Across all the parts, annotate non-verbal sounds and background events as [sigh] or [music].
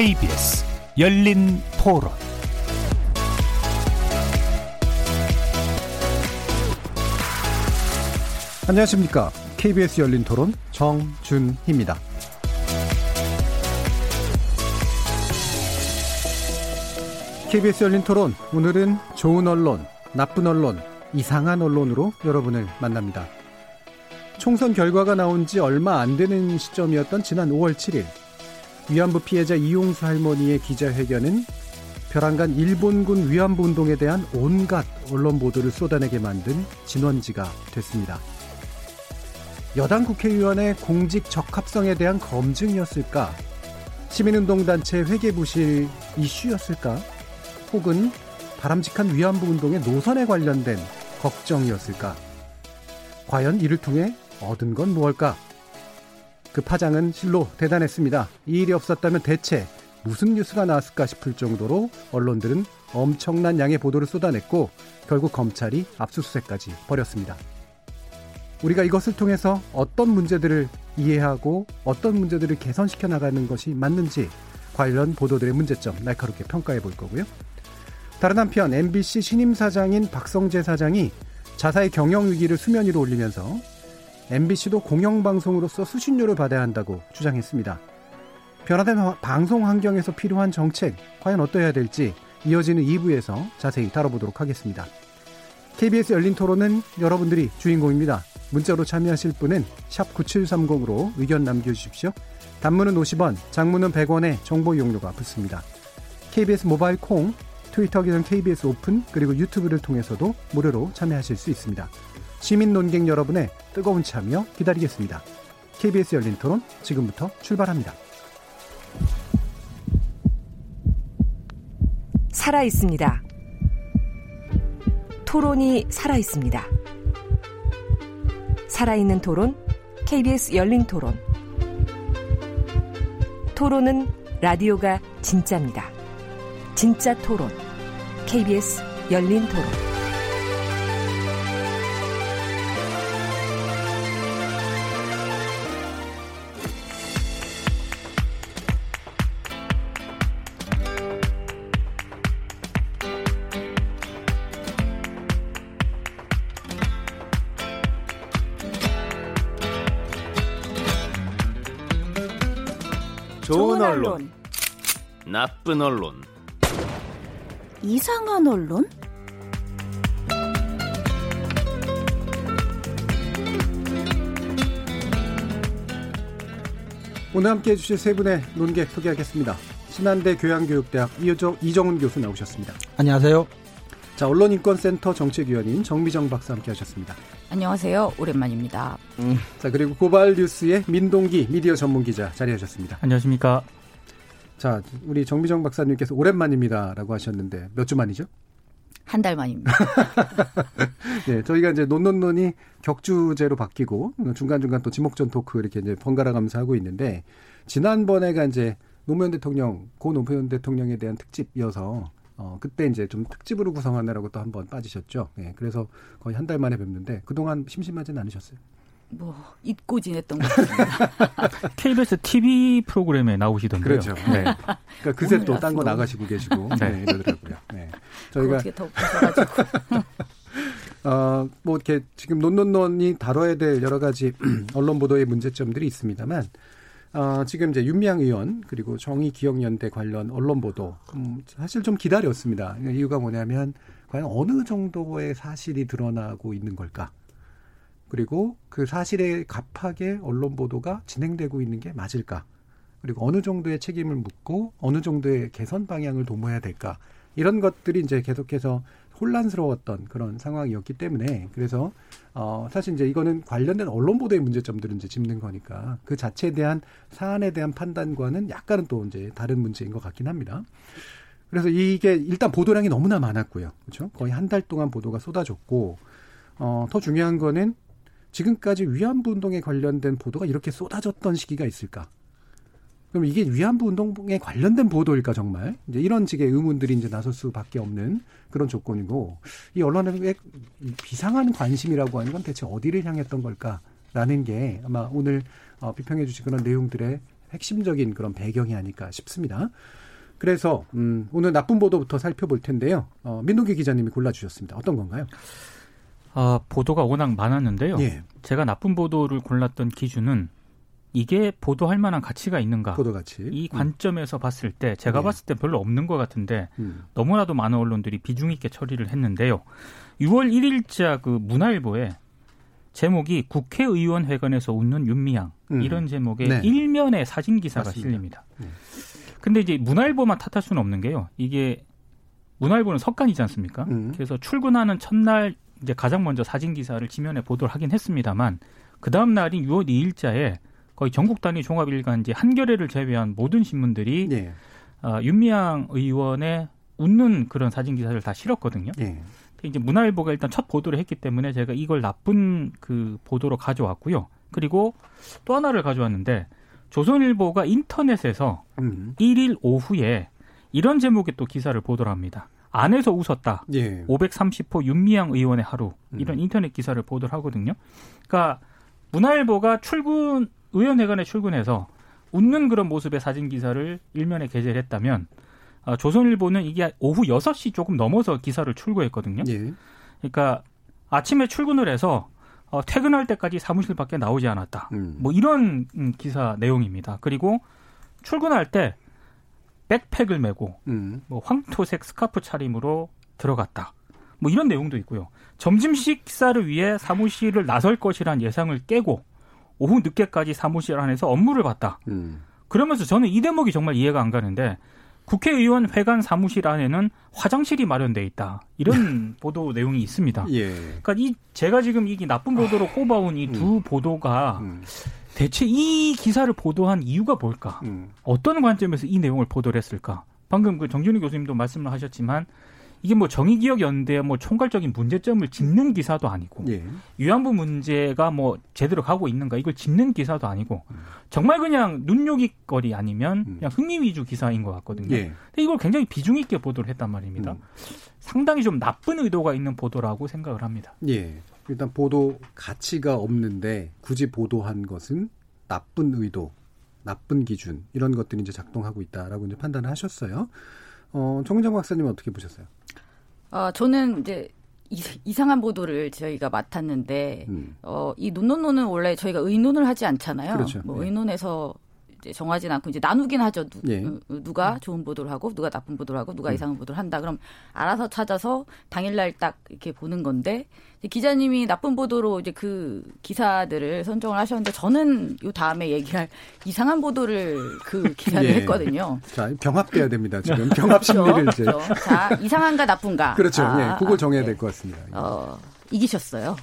KBS 열린 토론 안녕하십니까. KBS 열린 토론 정준희입니다. KBS 열린 토론 오늘은 좋은 언론, 나쁜 언론, 이상한 언론으로 여러분을 만납니다. 총선 결과가 나온 지 얼마 안 되는 시점이었던 지난 5월 7일 위안부 피해자 이용수 할머니의 기자회견은 벼랑간 일본군 위안부 운동에 대한 온갖 언론 보도를 쏟아내게 만든 진원지가 됐습니다. 여당 국회의원의 공직 적합성에 대한 검증이었을까? 시민운동단체 회계부실 이슈였을까? 혹은 바람직한 위안부 운동의 노선에 관련된 걱정이었을까? 과연 이를 통해 얻은 건 무엇일까? 그 파장은 실로 대단했습니다. 이 일이 없었다면 대체 무슨 뉴스가 나왔을까 싶을 정도로 언론들은 엄청난 양의 보도를 쏟아냈고 결국 검찰이 압수수색까지 벌였습니다. 우리가 이것을 통해서 어떤 문제들을 이해하고 어떤 문제들을 개선시켜 나가는 것이 맞는지 관련 보도들의 문제점 날카롭게 평가해 볼 거고요. 다른 한편 MBC 신임 사장인 박성재 사장이 자사의 경영 위기를 수면 위로 올리면서 MBC도 공영방송으로서 수신료를 받아야 한다고 주장했습니다. 변화된 방송 환경에서 필요한 정책, 과연 어떠해야 될지 이어지는 2부에서 자세히 다뤄보도록 하겠습니다. KBS 열린 토론은 여러분들이 주인공입니다. 문자로 참여하실 분은 9730으로 의견 남겨주십시오. 단문은 50원, 장문은 100원의 정보 이용료가 붙습니다. KBS 모바일 콩, 트위터 계정 KBS 오픈, 그리고 유튜브를 통해서도 무료로 참여하실 수 있습니다. 시민 논객 여러분의 뜨거운 참여 기다리겠습니다. KBS 열린 토론 지금부터 출발합니다. 살아 있습니다. 토론이 살아 있습니다. 살아있는 토론, KBS 열린 토론. 토론은 라디오가 진짜입니다. 진짜 토론, KBS 열린 토론. 나쁜 언론, 이상한 언론? 오늘 함께 해 주실 세 분의 논객 소개하겠습니다. 신한대 교양교육대학 이정, 이정훈 교수 나오셨습니다. 안녕하세요. 자, 언론인권센터 정책위원인 정미정 박사 함께 하셨습니다. 안녕하세요. 오랜만입니다. 음. 자, 그리고 고발 뉴스의 민동기 미디어 전문 기자 자리하셨습니다. 안녕하십니까. 자, 우리 정미정 박사님께서 오랜만입니다라고 하셨는데 몇 주 만이죠? 한 달 만입니다. [laughs] 네, 저희가 이제 논논논이 격주제로 바뀌고 중간중간 또 지목전 토크 이렇게 이제 번갈아 가면서 하고 있는데 지난번에가 이제 노무현 대통령, 고 노무현 대통령에 대한 특집이어서 어, 그때 이제 좀 특집으로 구성하느라고 또 한 번 빠지셨죠. 네, 그래서 거의 한 달 만에 뵙는데 그동안 심심하진 않으셨어요? 뭐 잊고 지냈던 것 같습니다. [laughs] KBS TV 프로그램에 나오시던데요. 그렇죠. 네. 그러니까 그새 또 딴 거 나가시고 계시고 네. 네, 이러더라고요. 네. 저희가 어떻게 더 웃겨가지고. [laughs] 어, 뭐 이렇게 지금 논논논이 다뤄야 될 여러 가지 [clears throat] 언론 보도의 문제점들이 있습니다만 어, 지금 이제 윤미향 의원 그리고 정의 기억연대 관련 언론 보도 음, 사실 좀 기다렸습니다. 이유가 뭐냐면 과연 어느 정도의 사실이 드러나고 있는 걸까? 그리고 그 사실에 갑하게 언론 보도가 진행되고 있는 게 맞을까? 그리고 어느 정도의 책임을 묻고 어느 정도의 개선 방향을 도모해야 될까? 이런 것들이 이제 계속해서 혼란스러웠던 그런 상황이었기 때문에 그래서 어 사실 이제 이거는 관련된 언론 보도의 문제점들은 이제 짚는 거니까 그 자체에 대한 사안에 대한 판단과는 약간은 또 이제 다른 문제인 것 같긴 합니다. 그래서 이게 일단 보도량이 너무나 많았고요. 그렇죠? 거의 한 달 동안 보도가 쏟아졌고 어 더 중요한 거는 지금까지 위안부 운동에 관련된 보도가 이렇게 쏟아졌던 시기가 있을까? 그럼 이게 위안부 운동에 관련된 보도일까 정말 이제 이런 식의 의문들이 이제 나설 수밖에 없는 그런 조건이고 이 언론의 비상한 관심이라고 하는 건 대체 어디를 향했던 걸까라는 게 아마 오늘 어, 비평해 주신 그런 내용들의 핵심적인 그런 배경이 아닐까 싶습니다. 그래서 음, 오늘 나쁜 보도부터 살펴볼 텐데요. 어, 민동기 기자님이 골라주셨습니다. 어떤 건가요? 아, 보도가 워낙 많았는데요. 예. 제가 나쁜 보도를 골랐던 기준은 이게 보도할 만한 가치가 있는가? 보도 가치. 이 관점에서 음. 봤을 때 제가 네. 봤을 때 별로 없는 것 같은데 음. 너무나도 많은 언론들이 비중 있게 처리를 했는데요. 6월 1일자 그 문화일보에 제목이 국회의원 회관에서 웃는 윤미향 음. 이런 제목의 네. 일면의 사진 기사가 맞습니다. 실립니다. 네. 근데 이제 문화일보만 탓할 수는 없는 게요. 이게 문화일보는 석간이지 않습니까? 음. 그래서 출근하는 첫날 이제 가장 먼저 사진 기사를 지면에 보도를 하긴 했습니다만 그 다음 날인 6월 2일자에 거의 전국 단위 종합 일간지 한겨레를 제외한 모든 신문들이 예. 아, 윤미향 의원의 웃는 그런 사진 기사를 다 실었거든요. 예. 이제 문화일보가 일단 첫 보도를 했기 때문에 제가 이걸 나쁜 그 보도로 가져왔고요. 그리고 또 하나를 가져왔는데 조선일보가 인터넷에서 음. 1일 오후에 이런 제목의 또 기사를 보도를 합니다. 안에서 웃었다. 예. 530호 윤미향 의원의 하루 이런 음. 인터넷 기사를 보도를 하거든요. 그러니까 문화일보가 출근 의원회관에 출근해서 웃는 그런 모습의 사진 기사를 일면에 게재를 했다면 어, 조선일보는 이게 오후 6시 조금 넘어서 기사를 출고했거든요. 예. 그러니까 아침에 출근을 해서 어, 퇴근할 때까지 사무실 밖에 나오지 않았다. 음. 뭐 이런 음, 기사 내용입니다. 그리고 출근할 때 백팩을 메고 음. 뭐 황토색 스카프 차림으로 들어갔다. 뭐 이런 내용도 있고요. 점심 식사를 위해 사무실을 나설 것이란 예상을 깨고 오후 늦게까지 사무실 안에서 업무를 봤다. 음. 그러면서 저는 이 대목이 정말 이해가 안 가는데 국회의원 회관 사무실 안에는 화장실이 마련돼 있다. 이런 [laughs] 보도 내용이 있습니다. 예. 그러니까 이 제가 지금 이 나쁜 보도로 꼽아온 이두 보도가 음. 대체 이 기사를 보도한 이유가 뭘까? 음. 어떤 관점에서 이 내용을 보도를 했을까? 방금 그 정준희 교수님도 말씀을 하셨지만 이게 뭐 정의기억연대의 뭐 총괄적인 문제점을 짚는 기사도 아니고 예. 위안부 문제가 뭐 제대로 가고 있는가 이걸 짚는 기사도 아니고 정말 그냥 눈요깃거리 아니면 음. 그냥 흥미 위주 기사인 것 같거든요. 예. 근데 이걸 굉장히 비중 있게 보도를 했단 말입니다. 음. 상당히 좀 나쁜 의도가 있는 보도라고 생각을 합니다. 예. 일단 보도 가치가 없는데 굳이 보도한 것은 나쁜 의도, 나쁜 기준 이런 것들이 이제 작동하고 있다라고 이제 판단을 하셨어요. 어, 정은정 박사님은 어떻게 보셨어요? 아, 저는 이제 이- 이상한 보도를 저희가 맡았는데 음. 어, 이 논논논은 원래 저희가 의논을 하지 않잖아요. 그렇죠. 뭐 네. 의논해서 이제 정하진 않고 이제 나누긴 하죠. 누, 예. 가 좋은 보도를 하고 누가 나쁜 보도를 하고 누가 음. 이상한 보도를 한다. 그럼 알아서 찾아서 당일날 딱 이렇게 보는 건데 기자님이 나쁜 보도로 이제 그 기사들을 선정을 하셨는데 저는 요 다음에 얘기할 이상한 보도를 그 기사를 [laughs] 예. 했거든요. 자, 병합돼야 됩니다. 지금 [laughs] 병합 심리를 이제. 그렇죠. 자, 이상한가 나쁜가? 그렇죠. 아, 예, 그걸 정해야 네. 될것 같습니다. 어, 이기셨어요.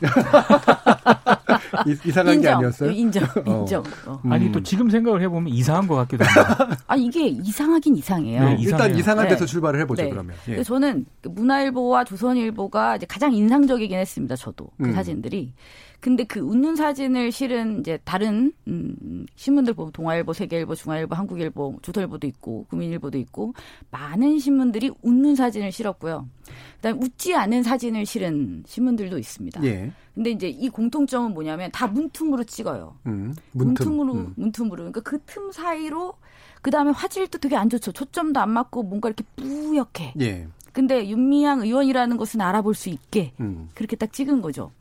이, 상한게 인정. 아니었어요? 인정. [laughs] 어. 인정. 어. 음. 아니 또 지금 생각을 해보면 이상한 것 같기도 합니다. [laughs] 아 이게 이상하긴 이상해요. 네, 일단 이상해요. 이상한 데서 네. 출발을 해보죠, 네. 그러면. 예. 저는 그 문화일보와 조선일보가 이제 가장 인상적이긴 했습니다. 저도 그 음. 사진들이. 근데 그 웃는 사진을 실은 이제 다른 음, 신문들 보면 동아일보, 세계일보, 중앙일보, 한국일보, 조선일보도 있고 국민일보도 있고 많은 신문들이 웃는 사진을 실었고요. 그다음에 웃지 않은 사진을 실은 신문들도 있습니다. 예. 근데 이제 이 공통점은 뭐냐면 다 문틈으로 찍어요. 음, 문틈. 문틈 으로 음. 문틈으로 그러니까 그 틈 사이로 그 다음에 화질도 되게 안 좋죠. 초점도 안 맞고 뭔가 이렇게 뿌옇게. 예. 근데 윤미향 의원이라는 것은 알아볼 수 있게 음. 그렇게 딱 찍은 거죠.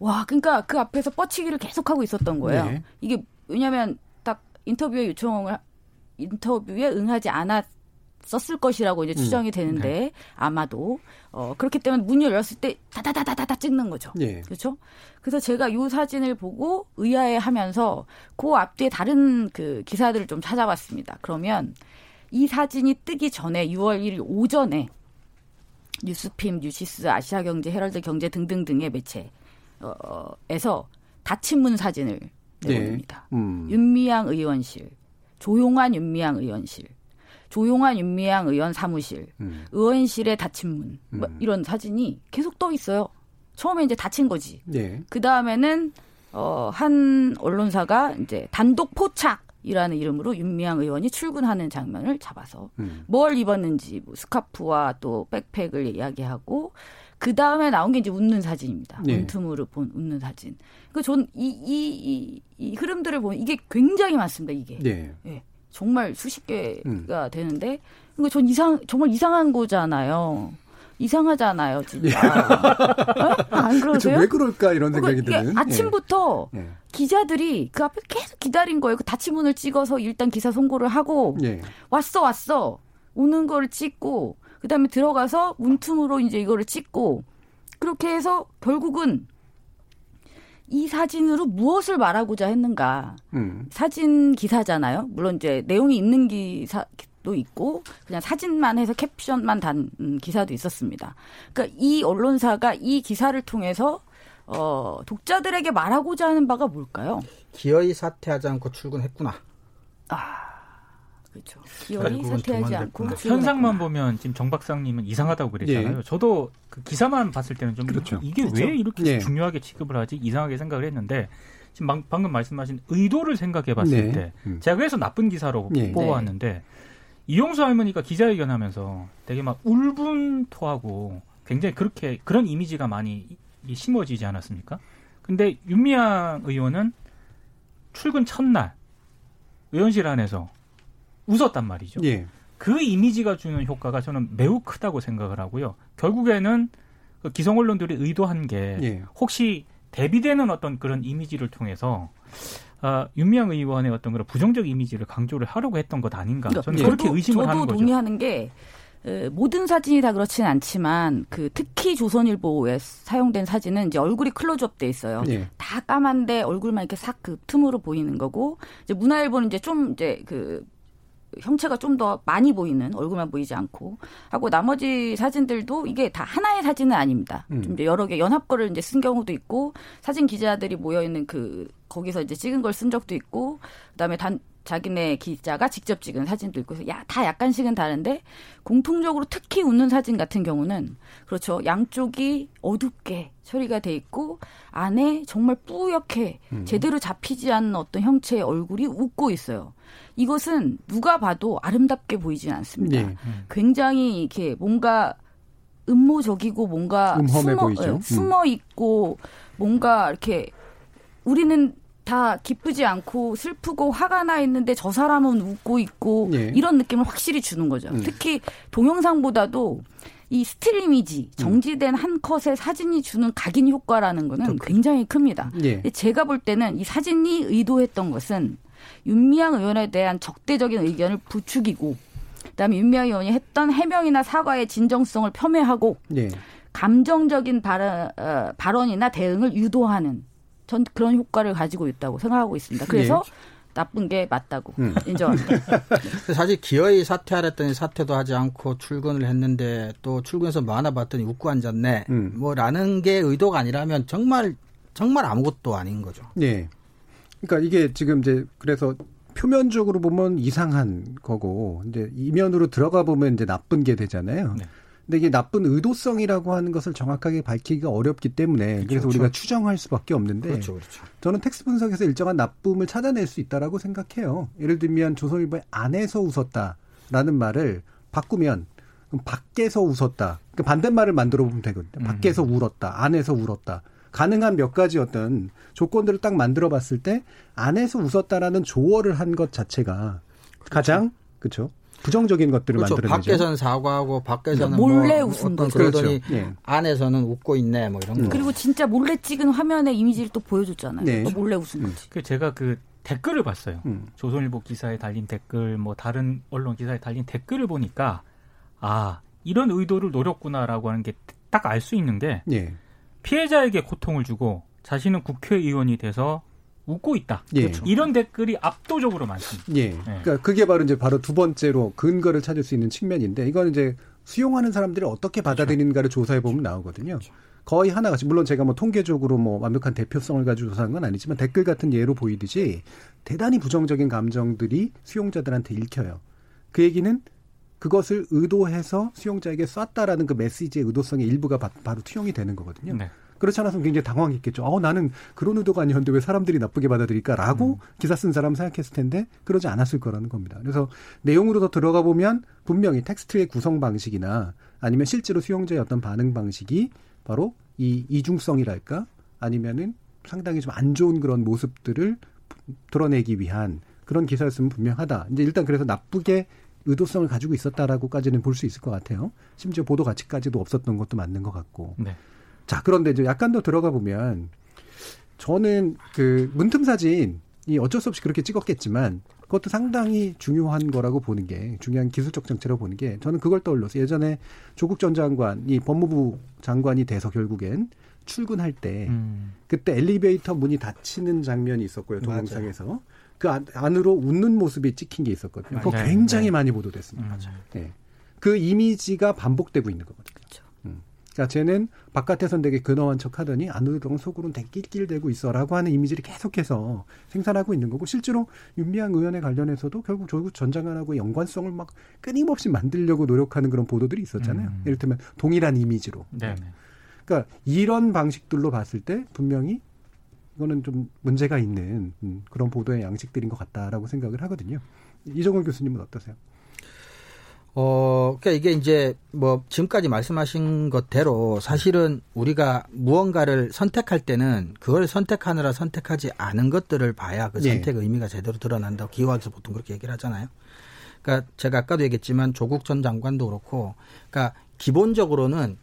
와, 그러니까 그 앞에서 뻗치기를 계속하고 있었던 거예요. 네. 이게 왜냐하면 딱 인터뷰에 요청을 하- 인터뷰에 응하지 않았 었을 것이라고 이제 추정이 되는데 아마도 어 그렇기 때문에 문이 열렸을 때 다다다다다다 찍는 거죠. 예. 그렇죠? 그래서 제가 이 사진을 보고 의아해하면서 그 앞뒤에 다른 그 기사들을 좀 찾아봤습니다. 그러면 이 사진이 뜨기 전에 6월 1일 오전에 뉴스핌, 뉴시스, 아시아경제, 헤럴드 경제 등등 등의 매체에서 닫힌 문 사진을 내보냅니다. 음. 윤미향 의원실, 조용한 윤미향 의원실, 조용한 윤미향 의원 사무실, 음. 의원실의 닫힌 문 뭐 음. 이런 사진이 계속 떠 있어요. 처음에 이제 닫힌 거지. 예. 그 다음에는 어, 한 언론사가 이제 단독 포착 이라는 이름으로 윤미향 의원이 출근하는 장면을 잡아서 음. 뭘 입었는지 뭐 스카프와 또 백팩을 이야기하고 그 다음에 나온 게 이제 웃는 사진입니다. 네. 문틈으로 본 웃는 사진. 그 전이이이이 흐름들을 보면 이게 굉장히 많습니다. 이게 예. 예, 정말 수십 개가 음. 되는데 이거 전 이상 정말 이상한 거잖아요. 이상하잖아요, 진짜. 어? 안 그러세요? 왜 그럴까 이런 그거 생각이 드는. 아침부터 예. 기자들이 그 앞에 계속 기다린 거예요. 그 닫히문을 찍어서 일단 기사 송고를 하고 예. 왔어 왔어 오는 거를 찍고 그다음에 들어가서 문틈으로 이제 이거를 찍고 그렇게 해서 결국은 이 사진으로 무엇을 말하고자 했는가 음. 사진 기사잖아요. 물론 이제 내용이 있는 기사도 있고 그냥 사진만 해서 캡션만 단 음, 기사도 있었습니다. 그러니까 이 언론사가 이 기사를 통해서 어, 독자들에게 말하고자 하는 바가 뭘까요? 기어이 사퇴하지 않고 출근했구나. 그렇죠. 결국은 사퇴하지 않고. 현상만 보면 지금 정 박사님은 이상하다고 그랬잖아요. 저도 그 기사만 봤을 때는 좀 그렇죠. 이게 그렇죠. 왜 이렇게 네. 중요하게 취급을 하지 이상하게 생각을 했는데 지금 방- 방금 말씀하신 의도를 생각해 봤을 네. 때 음. 제가 그래서 나쁜 기사로 네. 뽑아왔는데 이용수 할머니가 기자회견하면서 되게 막 울분토하고 굉장히 그렇게 그런 이미지가 많이 이 심어지지 않았습니까? 근데 윤미향 의원은 출근 첫날 의원실 안에서 웃었단 말이죠. 예. 그 이미지가 주는 효과가 저는 매우 크다고 생각을 하고요. 결국에는 그 기성 언론들이 의도한 게 예. 혹시 대비되는 어떤 그런 이미지를 통해서 아, 윤미향 의원의 어떤 그런 부정적 이미지를 강조를 하려고 했던 것 아닌가. 저는 예. 그렇게 의심을 저도 하는 거죠. 동의하는 게 에, 모든 사진이 다 그렇지는 않지만 그 특히 조선일보에 사용된 사진은 이제 얼굴이 클로즈업 돼 있어요. 예. 다 까만데 얼굴만 이렇게 싹 그 틈으로 보이는 거고 이제 문화일보는 이제 좀 이제 그 형체가 좀 더 많이 보이는 얼굴만 보이지 않고 하고 나머지 사진들도 이게 다 하나의 사진은 아닙니다. 음. 좀 여러 개 연합 거를 이제 쓴 경우도 있고 사진 기자들이 모여 있는 그 거기서 이제 찍은 걸 쓴 적도 있고 그다음에 단 자기네 기자가 직접 찍은 사진도 있고 야, 다 약간씩은 다른데 공통적으로 특히 웃는 사진 같은 경우는 그렇죠. 양쪽이 어둡게 처리가 돼 있고 안에 정말 뿌옇게 제대로 잡히지 않는 어떤 형체의 얼굴이 웃고 있어요. 이것은 누가 봐도 아름답게 보이진 않습니다. 예. 굉장히 이렇게 뭔가 음모적이고 뭔가 숨어, 음. 숨어 있고 뭔가 이렇게 우리는 다 기쁘지 않고 슬프고 화가 나 있는데 저 사람은 웃고 있고 예. 이런 느낌을 확실히 주는 거죠. 음. 특히 동영상보다도 이 스틸 이미지 정지된 한 컷의 사진이 주는 각인 효과라는 거는 굉장히 큽니다. 예. 제가 볼 때는 이 사진이 의도했던 것은 윤미향 의원에 대한 적대적인 의견을 부추기고 그다음에 윤미향 의원이 했던 해명이나 사과의 진정성을 폄훼하고 예. 감정적인 발언, 어, 발언이나 대응을 유도하는 전 그런 효과를 가지고 있다고 생각하고 있습니다. 그래서 나쁜 게 맞다고 음. 인정합니다. [laughs] 사실 기어이 사퇴하랬더니 사퇴도 하지 않고 출근을 했는데 또 출근해서 뭐 하나 봤더니 웃고 앉았네. 음. 뭐라는 게 의도가 아니라면 정말 정말 아무것도 아닌 거죠. 예. 그러니까 이게 지금 이제 그래서 표면적으로 보면 이상한 거고 이제 이면으로 들어가 보면 이제 나쁜 게 되잖아요. 네. 근데 이게 나쁜 의도성이라고 하는 것을 정확하게 밝히기가 어렵기 때문에 그래서 우리가 추정할 수밖에 없는데 그렇죠, 그렇죠. 저는 텍스트 분석에서 일정한 나쁨을 찾아낼 수 있다라고 생각해요. 예를 들면 조선일보의 안에서 웃었다라는 말을 바꾸면 밖에서 웃었다. 그 반대말을 만들어 보면 되거든요. 밖에서 울었다. 안에서 울었다. 가능한 몇 가지 어떤 조건들을 딱 만들어 봤을 때 안에서 웃었다라는 조어를 한 것 자체가 가장 그렇죠. 부정적인 것들을 그렇죠. 만들어내죠. 밖에서는 사과하고 밖에서는 몰래 뭐 웃은 거죠. 그러더니 그렇죠. 예. 안에서는 웃고 있네 뭐 이런 거. 그리고 진짜 몰래 찍은 화면의 이미지를 또 보여줬잖아요. 네. 또 몰래 웃은 거지. 그 제가 그 댓글을 봤어요. 음. 조선일보 기사에 달린 댓글, 뭐 다른 언론 기사에 달린 댓글을 보니까 아 이런 의도를 노렸구나라고 하는 게 딱 알 수 있는 게 예. 피해자에게 고통을 주고 자신은 국회의원이 돼서 웃고 있다. 예. 그렇죠. 이런 댓글이 압도적으로 많습니다. 예. 그러니까 그게 바로 이제 바로 두 번째로 근거를 찾을 수 있는 측면인데 이건 이제 수용하는 사람들이 어떻게 받아들이는가를 조사해 보면 나오거든요. 거의 하나같이 물론 제가 뭐 통계적으로 뭐 완벽한 대표성을 가지고 조사한 건 아니지만 댓글 같은 예로 보이듯이 대단히 부정적인 감정들이 수용자들한테 읽혀요. 그 얘기는 그것을 의도해서 수용자에게 쐈다라는 그 메시지의 의도성의 일부가 바, 로 투영이 되는 거거든요. 네. 그렇지 않았으면 굉장히 당황했겠죠. 어, 나는 그런 의도가 아니었는데 왜 사람들이 나쁘게 받아들일까라고 기사 쓴 사람 생각했을 텐데 그러지 않았을 거라는 겁니다. 그래서 내용으로 더 들어가 보면 분명히 텍스트의 구성 방식이나 아니면 실제로 수용자의 어떤 반응 방식이 바로 이 이중성이랄까 아니면은 상당히 좀 안 좋은 그런 모습들을 드러내기 위한 그런 기사였으면 분명하다. 이제 일단 그래서 나쁘게 의도성을 가지고 있었다라고까지는 볼 수 있을 것 같아요. 심지어 보도 가치까지도 없었던 것도 맞는 것 같고. 네. 자, 그런데 이제 약간 더 들어가 보면 저는 그 문틈 사진이 어쩔 수 없이 그렇게 찍었겠지만 그것도 상당히 중요한 거라고 보는 게 중요한 기술적 정체라고 보는 게 저는 그걸 떠올려서 예전에 조국 전 장관이 법무부 장관이 돼서 결국엔 출근할 때 음. 그때 엘리베이터 문이 닫히는 장면이 있었고요 동영상에서 그 안, 안으로 웃는 모습이 찍힌 게 있었거든요. 그거 맞아요. 굉장히 네. 많이 보도됐습니다. 맞아요. 예. 그 이미지가 반복되고 있는 거거든요. 음. 그러니까 쟤는 바깥에선 되게 근엄한 척 하더니 안으로는 속으로는 되게 낄낄대고 있어라고 하는 이미지를 계속해서 생산하고 있는 거고 실제로 윤미향 의원에 관련해서도 결국 조국 전 장관하고 연관성을 막 끊임없이 만들려고 노력하는 그런 보도들이 있었잖아요. 음. 예를 들면 동일한 이미지로. 네. 네. 그러니까 이런 방식들로 봤을 때 분명히 이거는 좀 문제가 있는 음, 그런 보도의 양식들인 것 같다라고 생각을 하거든요. 이정훈 교수님은 어떠세요? 어, 그러니까 이게 이제 뭐 지금까지 말씀하신 것대로 사실은 우리가 무언가를 선택할 때는 그걸 선택하느라 선택하지 않은 것들을 봐야 그 예. 선택의 의미가 제대로 드러난다고 기와에서 보통 그렇게 얘기를 하잖아요. 그러니까 제가 아까도 얘기했지만 조국 전 장관도 그렇고 그러니까 기본적으로는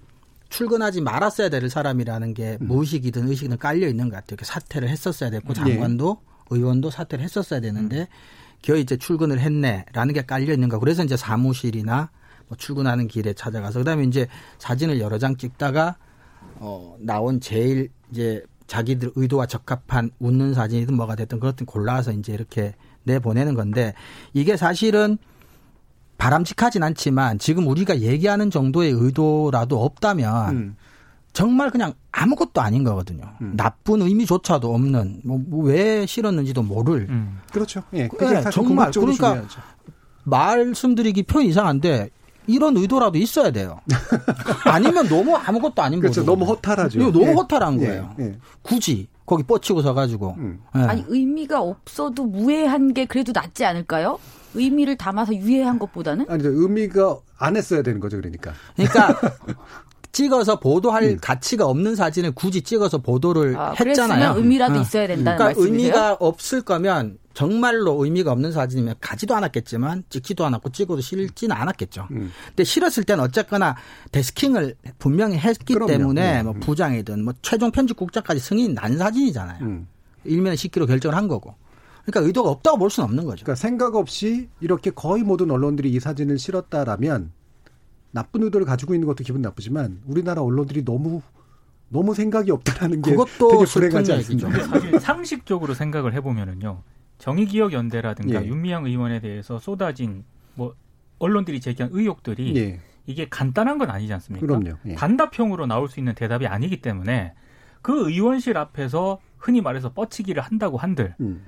출근하지 말았어야 될 사람이라는 게 무의식이든 의식이든 깔려 있는 것 같아요. 그 사퇴를 했었어야 됐고 장관도 의원도 사퇴를 했었어야 되는데 기어 이제 출근을 했네라는 게 깔려 있는 거. 그래서 이제 사무실이나 뭐 출근하는 길에 찾아가서 그다음에 이제 사진을 여러 장 찍다가 어 나온 제일 이제 자기들 의도와 적합한 웃는 사진이든 뭐가 됐든 그것든 골라서 이제 이렇게 내 보내는 건데 이게 사실은 바람직하진 않지만 지금 우리가 얘기하는 정도의 의도라도 없다면 음. 정말 그냥 아무것도 아닌 거거든요. 음. 나쁜 의미조차도 없는 뭐 왜 싫었는지도 모를 음. 그렇죠. 예, 그게 네, 사실 정말. 그러니까 중요하죠. 말씀드리기 표현 이상한데 이런 의도라도 있어야 돼요. [laughs] 아니면 너무 아무것도 아닌 그렇죠. 거죠. 너무 허탈하죠. 너무 예. 허탈한 예, 거예요. 예. 굳이 거기 뻗치고 서가지고. 음. 예. 아니 의미가 없어도 무해한 게 그래도 낫지 않을까요? 의미를 담아서 유해한 것보다는 아니, 저 의미가 안 했어야 되는 거죠, 그러니까. 그러니까 [laughs] 찍어서 보도할 음. 가치가 없는 사진을 굳이 찍어서 보도를 아, 했잖아요. 그랬으면 의미라도 어. 있어야 된다는 그러니까 말씀이세요? 의미가 없을 거면 정말로 의미가 없는 사진이면 가지도 않았겠지만 찍지도 않았고 찍어도 싫지는 않았겠죠. 음. 근데 싫었을 때는 어쨌거나 데스킹을 분명히 했기 그럼요. 때문에 음, 뭐 음. 부장이든 뭐 최종 편집국장까지 승인이 난 사진이잖아요. 음. 일면에 싣기로 결정을 한 거고. 그러니까 의도가 없다고 볼 수는 없는 거죠. 그러니까 생각 없이 이렇게 거의 모든 언론들이 이 사진을 실었다라면 나쁜 의도를 가지고 있는 것도 기분 나쁘지만 우리나라 언론들이 너무 너무 생각이 없다라는 게 그것도 되게 불행하지. 않습니까? 사실 상식적으로 생각을 해보면은요. 정의기억연대라든가 예. 윤미향 의원에 대해서 쏟아진 뭐 언론들이 제기한 의혹들이 예, 이게 간단한 건 아니지 않습니까? 그럼요. 예. 단답형으로 나올 수 있는 대답이 아니기 때문에 그 의원실 앞에서 흔히 말해서 뻗치기를 한다고 한들 음.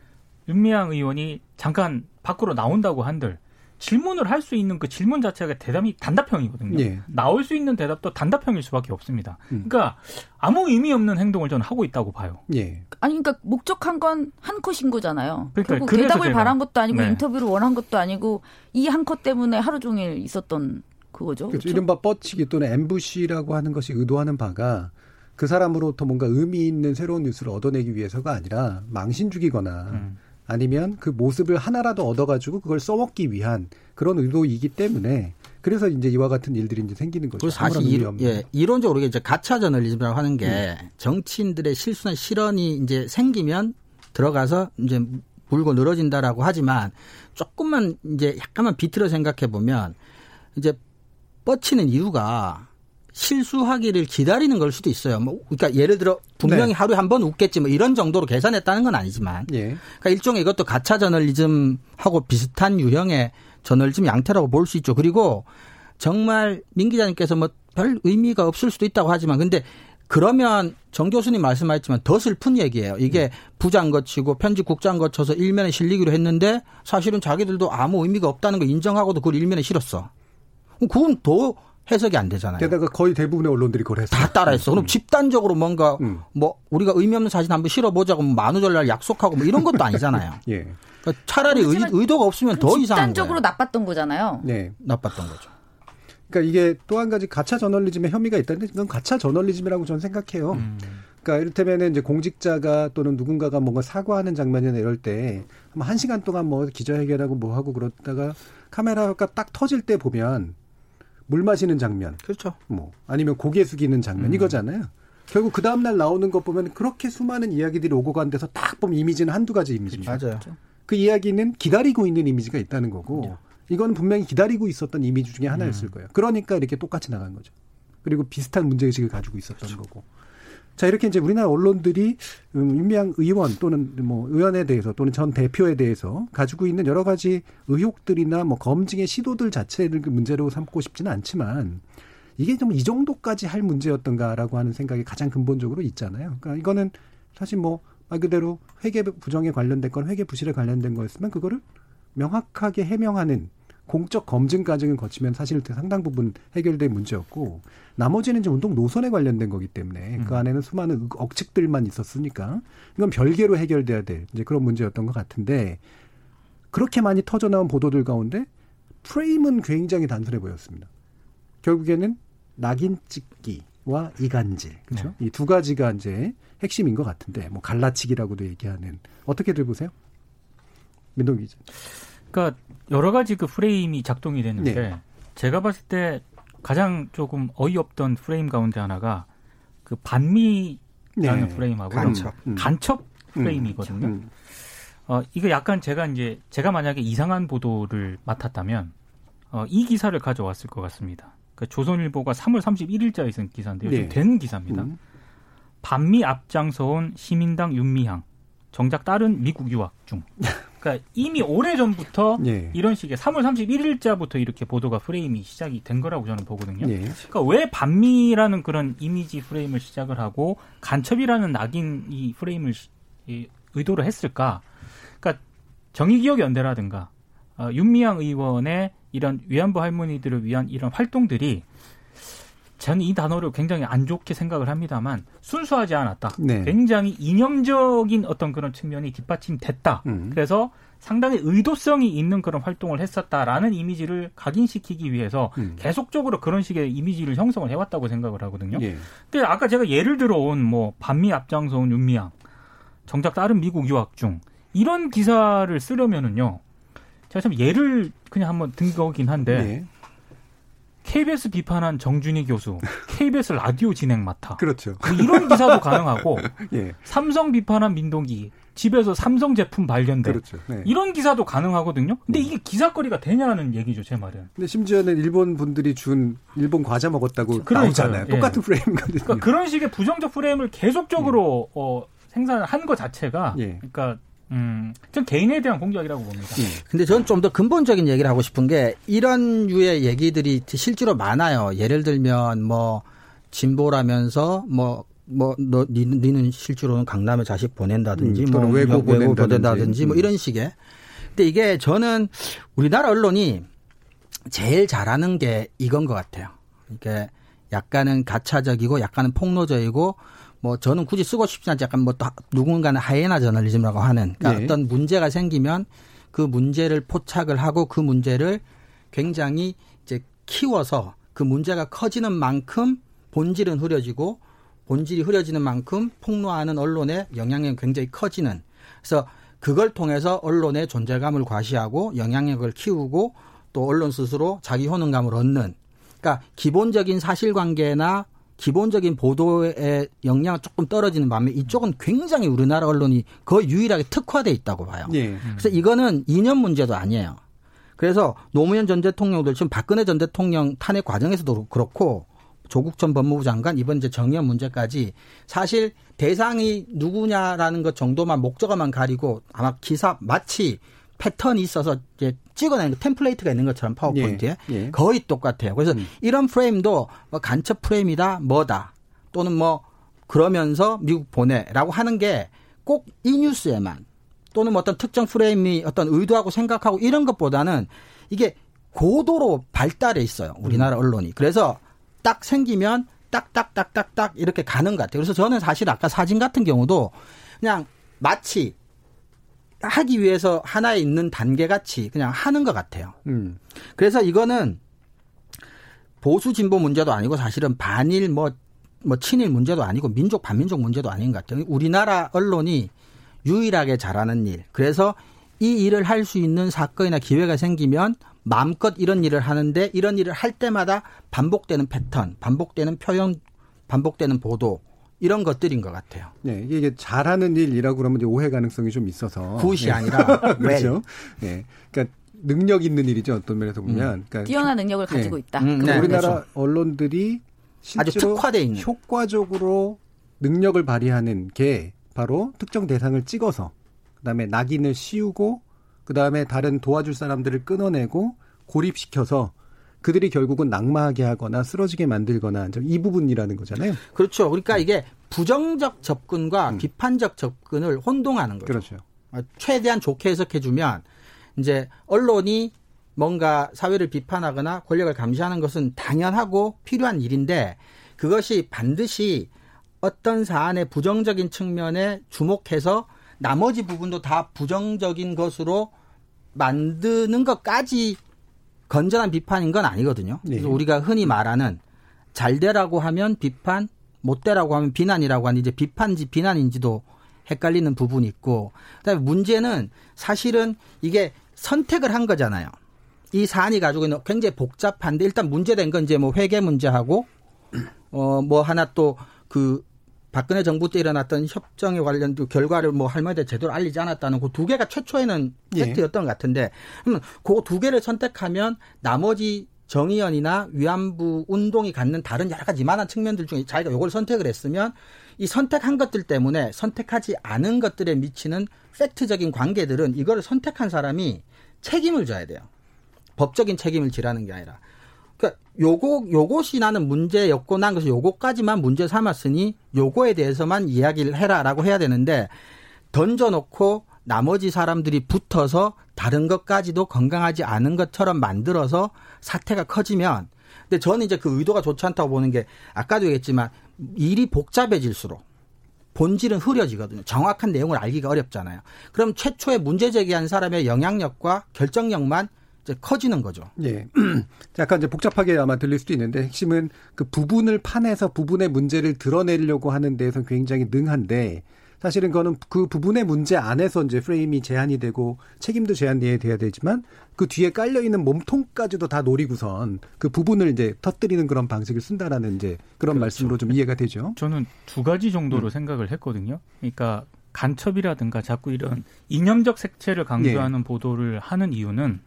윤미향 의원이 잠깐 밖으로 나온다고 한들 질문을 할 수 있는 그 질문 자체가 대답이 단답형이거든요. 예. 나올 수 있는 대답도 단답형일 수밖에 없습니다. 음. 그러니까 아무 의미 없는 행동을 저는 하고 있다고 봐요. 예. 아니 그러니까 목적한 건 한 컷인 거잖아요. 그러니까 결국 대답을 제가- 바란 것도 아니고 네. 인터뷰를 원한 것도 아니고 이 한 컷 때문에 하루 종일 있었던 그거죠. 그렇죠. 그렇죠? 이른바 뻗치기 또는 엠부시라고 하는 것이 의도하는 바가 그 사람으로부터 뭔가 의미 있는 새로운 뉴스를 얻어내기 위해서가 아니라 망신 주기거나 음. 아니면 그 모습을 하나라도 얻어가지고 그걸 써먹기 위한 그런 의도이기 때문에 그래서 이제 이와 같은 일들이 이제 생기는 거죠. 사실 이. 예, 이론적으로 이제 가짜 저널리즘이라고 하는 게 정치인들의 실수나 실언이 이제 생기면 들어가서 이제 물고 늘어진다라고 하지만 조금만 이제 약간만 비틀어 생각해 보면 이제 뻗치는 이유가 실수하기를 기다리는 걸 수도 있어요. 뭐 그러니까 예를 들어 분명히 네. 하루에 한 번 웃겠지 뭐 이런 정도로 계산했다는 건 아니지만 예. 그러니까 일종의 이것도 가짜 저널리즘하고 비슷한 유형의 저널리즘 양태라고 볼 수 있죠. 그리고 정말 민 기자님께서 뭐 별 의미가 없을 수도 있다고 하지만 근데 그러면 정 교수님 말씀하셨지만 더 슬픈 얘기예요. 이게 부장 거치고 편집국장 거쳐서 일면에 실리기로 했는데 사실은 자기들도 아무 의미가 없다는 거 인정하고도 그걸 일면에 실었어. 그건 더 해석이 안 되잖아요. 게다가 거의 대부분의 언론들이 그걸 했어요. 다 따라했어. 그럼 집단적으로 뭔가 음. 뭐 우리가 의미 없는 사진 한번 실어보자고 뭐 만우절날 약속하고 뭐 이런 것도 아니잖아요. [laughs] 예. 그러니까 차라리 의, 의도가 없으면 더 이상한 집단적으로 거예요. 나빴던 거잖아요. 네. 나빴던 거죠. 그러니까 이게 또 한 가지 가짜 저널리즘의 혐의가 있다는데 이건 가짜 저널리즘이라고 저는 생각해요. 음. 그러니까 이를테면은 이제 공직자가 또는 누군가가 뭔가 사과하는 장면이나 이럴 때 한 시간 동안 뭐 기자회견하고 뭐 하고 그러다가 카메라가 딱 터질 때 보면 물 마시는 장면. 그렇죠. 뭐 아니면 고개 숙이는 장면 음. 이거잖아요. 결국 그 다음 날 나오는 것 보면 그렇게 수많은 이야기들이 오고 간 데서 딱 보면 이미지는 한두 가지 이미지입니다. 맞아요. 그 이야기는 기다리고 있는 이미지가 있다는 거고 네. 이건 분명히 기다리고 있었던 이미지 중에 하나였을 음. 거예요. 그러니까 이렇게 똑같이 나간 거죠. 그리고 비슷한 문제의식을 가지고 있었던 그렇죠. 거고. 자, 이렇게 이제 우리나라 언론들이 음, 윤미향 의원 또는 뭐 의원에 대해서 또는 전 대표에 대해서 가지고 있는 여러 가지 의혹들이나 뭐 검증의 시도들 자체를 그 문제로 삼고 싶지는 않지만 이게 좀 이 정도까지 할 문제였던가라고 하는 생각이 가장 근본적으로 있잖아요. 그러니까 이거는 사실 뭐 말 그대로 회계 부정에 관련된 건 회계 부실에 관련된 거였으면 그거를 명확하게 해명하는 공적 검증 과정을 거치면 사실 상당 부분 해결될 문제였고 나머지는 이제 운동 노선에 관련된 거기 때문에 그 음. 그 안에는 수많은 억측들만 있었으니까 이건 별개로 해결돼야 될 이제 그런 문제였던 것 같은데 그렇게 많이 터져 나온 보도들 가운데 프레임은 굉장히 단순해 보였습니다. 결국에는 낙인 찍기와 이간질 그렇죠? 네. 이두 가지가 이제 핵심인 것 같은데 뭐 갈라치기라고도 얘기하는 어떻게들 보세요? 민동 기자. 그러니까 여러 가지 그 프레임이 작동이 됐는데 네. 제가 봤을 때 가장 조금 어이없던 프레임 가운데 하나가 그 반미라는 네. 프레임하고 간첩, 음. 간첩 음. 프레임이거든요. 음. 어, 이거 약간 제가 이제 제가 만약에 이상한 보도를 맡았다면 어, 이 기사를 가져왔을 것 같습니다. 그 조선일보가 3월 31일자에 쓴 기사인데요. 네. 된 기사입니다. 음. 반미 앞장서온 시민당 윤미향 정작 딸은 미국 유학 중. [laughs] 그러니까 이미 오래 전부터 예. 이런 식의 3월 31일자부터 이렇게 보도가 프레임이 시작이 된 거라고 저는 보거든요. 예. 그러니까 왜 반미라는 그런 이미지 프레임을 시작을 하고 간첩이라는 낙인 이 프레임을 이, 의도를 했을까? 그러니까 정의기억 연대라든가 어, 윤미향 의원의 이런 위안부 할머니들을 위한 이런 활동들이 저는 이 단어를 굉장히 안 좋게 생각을 합니다만 순수하지 않았다. 네. 굉장히 이념적인 어떤 그런 측면이 뒷받침됐다. 음. 그래서 상당히 의도성이 있는 그런 활동을 했었다라는 이미지를 각인시키기 위해서 음. 계속적으로 그런 식의 이미지를 형성을 해왔다고 생각을 하거든요. 예. 근데 아까 제가 예를 들어온 뭐 반미 앞장서온 윤미향, 정작 다른 미국 유학 중 이런 기사를 쓰려면은요. 제가 참 예를 그냥 한번 든 거긴 한데 네. KBS 비판한 정준희 교수, KBS 라디오 진행 맡아. 그렇죠. 뭐 이런 기사도 가능하고, [laughs] 예. 삼성 비판한 민동기, 집에서 삼성 제품 발견돼. 그렇죠. 네. 이런 기사도 가능하거든요. 근데 네. 이게 기사거리가 되냐는 얘기죠, 제 말은. 근데 심지어는 일본 분들이 준 일본 과자 먹었다고 그러니까요. 나오잖아요. 예. 똑같은 프레임이거든요. 그러니까 그런 식의 부정적 프레임을 계속적으로 예. 어, 생산을 한것 자체가, 예. 그러니까 음, 전 개인에 대한 공격이라고 봅니다. 음. 근데 저는 좀 더 근본적인 얘기를 하고 싶은 게 이런 유의 얘기들이 실제로 많아요. 예를 들면 뭐 진보라면서 뭐 뭐너 니는 실제로는 강남에 자식 보낸다든지 음, 뭐 외고 외고 보낸다든지 뭐 음. 이런 식의. 근데 이게 저는 우리나라 언론이 제일 잘하는 게 이건 것 같아요. 이게 약간은 가차적이고 약간은 폭로적이고 뭐 저는 굳이 쓰고 싶지 않지 약간 뭐 또 누군가는 하이에나 저널리즘이라고 하는 그러니까 네. 어떤 문제가 생기면 그 문제를 포착을 하고 그 문제를 굉장히 이제 키워서 그 문제가 커지는 만큼 본질은 흐려지고 본질이 흐려지는 만큼 폭로하는 언론의 영향력이 굉장히 커지는 그래서 그걸 통해서 언론의 존재감을 과시하고 영향력을 키우고 또 언론 스스로 자기 효능감을 얻는 그러니까 기본적인 사실관계나 기본적인 보도의 역량은 조금 떨어지는 반면 이쪽은 굉장히 우리나라 언론이 거의 유일하게 특화돼 있다고 봐요. 네. 그래서 이거는 이념 문제도 아니에요. 그래서 노무현 전 대통령도 지금 박근혜 전 대통령 탄핵 과정에서도 그렇고 조국 전 법무부 장관 이번 이제 정의연 문제까지 사실 대상이 누구냐라는 것 정도만 목적어만 가리고 아마 기사 마치 패턴이 있어서 이제 찍어내는 그 템플레이트가 있는 것처럼 파워포인트에 예, 예. 거의 똑같아요. 그래서 음. 이런 프레임도 뭐 간첩 프레임이다 뭐다 또는 뭐 그러면서 미국 보내라고 하는 게 꼭 이 뉴스에만 또는 뭐 어떤 특정 프레임이 어떤 의도하고 생각하고 이런 것보다는 이게 고도로 발달해 있어요. 우리나라 음. 언론이. 그래서 딱 생기면 딱딱딱딱딱 이렇게 가는 것 같아요. 그래서 저는 사실 아까 사진 같은 경우도 그냥 마치 하기 위해서 하나에 있는 단계 같이 그냥 하는 것 같아요. 음. 그래서 이거는 보수 진보 문제도 아니고 사실은 반일 뭐, 뭐 친일 문제도 아니고 민족 반민족 문제도 아닌 것 같아요. 우리나라 언론이 유일하게 잘하는 일. 그래서 이 일을 할 수 있는 사건이나 기회가 생기면 마음껏 이런 일을 하는데 이런 일을 할 때마다 반복되는 패턴, 반복되는 표현, 반복되는 보도 이런 것들인 것 같아요. 네, 이게 잘하는 일이라고 그러면 이제 오해 가능성이 좀 있어서 굿이 네. 아니라 [laughs] 그렇죠. 네, 그러니까 능력 있는 일이죠 어떤 면에서 보면. 음. 그러니까 뛰어난 능력을 네. 가지고 있다. 음, 그 네, 우리나라 그렇죠. 언론들이 아주 실제로 특화돼 있는. 효과적으로 능력을 발휘하는 게 바로 특정 대상을 찍어서 그다음에 낙인을 씌우고 그다음에 다른 도와줄 사람들을 끊어내고 고립시켜서 그들이 결국은 낙마하게 하거나 쓰러지게 만들거나 이 부분이라는 거잖아요. 그렇죠. 그러니까 이게 부정적 접근과 비판적 접근을 혼동하는 거죠. 그렇죠. 아, 최대한 좋게 해석해주면 이제 언론이 뭔가 사회를 비판하거나 권력을 감시하는 것은 당연하고 필요한 일인데 그것이 반드시 어떤 사안의 부정적인 측면에 주목해서 나머지 부분도 다 부정적인 것으로 만드는 것까지 건전한 비판인 건 아니거든요. 그래서 네. 우리가 흔히 말하는 잘 되라고 하면 비판, 못 되라고 하면 비난이라고 하는 이제 비판인지 비난인지도 헷갈리는 부분이 있고 그다음에 문제는 사실은 이게 선택을 한 거잖아요. 이 사안이 가지고 있는 굉장히 복잡한데 일단 문제된 건 이제 뭐 회계 문제하고 어 뭐 하나 또 그 박근혜 정부 때 일어났던 협정에 관련 그 결과를 뭐 할머니한테 제대로 알리지 않았다는 그 두 개가 최초에는 예. 팩트였던 것 같은데 그러면 그 두 개를 선택하면 나머지 정의연이나 위안부 운동이 갖는 다른 여러 가지 이만한 측면들 중에 자기가 요걸 선택을 했으면 이 선택한 것들 때문에 선택하지 않은 것들에 미치는 팩트적인 관계들은 이거를 선택한 사람이 책임을 져야 돼요. 법적인 책임을 지라는 게 아니라. 그러니까 요거 요것이 나는 문제였고 난 그래서 요거까지만 문제 삼았으니 요거에 대해서만 이야기를 해라라고 해야 되는데 던져놓고 나머지 사람들이 붙어서 다른 것까지도 건강하지 않은 것처럼 만들어서 사태가 커지면 근데 저는 이제 그 의도가 좋지 않다고 보는 게 아까도 얘기했지만 일이 복잡해질수록 본질은 흐려지거든요. 정확한 내용을 알기가 어렵잖아요. 그럼 최초에 문제 제기한 사람의 영향력과 결정력만 이제 커지는 거죠. 예. [clears throat] 약간 이제 복잡하게 아마 들릴 수도 있는데 핵심은 그 부분을 파내서 부분의 문제를 드러내려고 하는 데에서 굉장히 능한데 사실은 그거는 그 부분의 문제 안에서 이제 프레임이 제한이 되고 책임도 제한돼야 돼야 되지만 그 뒤에 깔려 있는 몸통까지도 다 노리고선 그 부분을 이제 터뜨리는 그런 방식을 쓴다라는 이제 그런 그렇죠. 말씀으로 좀 이해가 되죠. 저는 두 가지 정도로 생각을 했거든요. 그러니까 간첩이라든가 자꾸 이런 이념적 색채를 강조하는 보도를 하는 이유는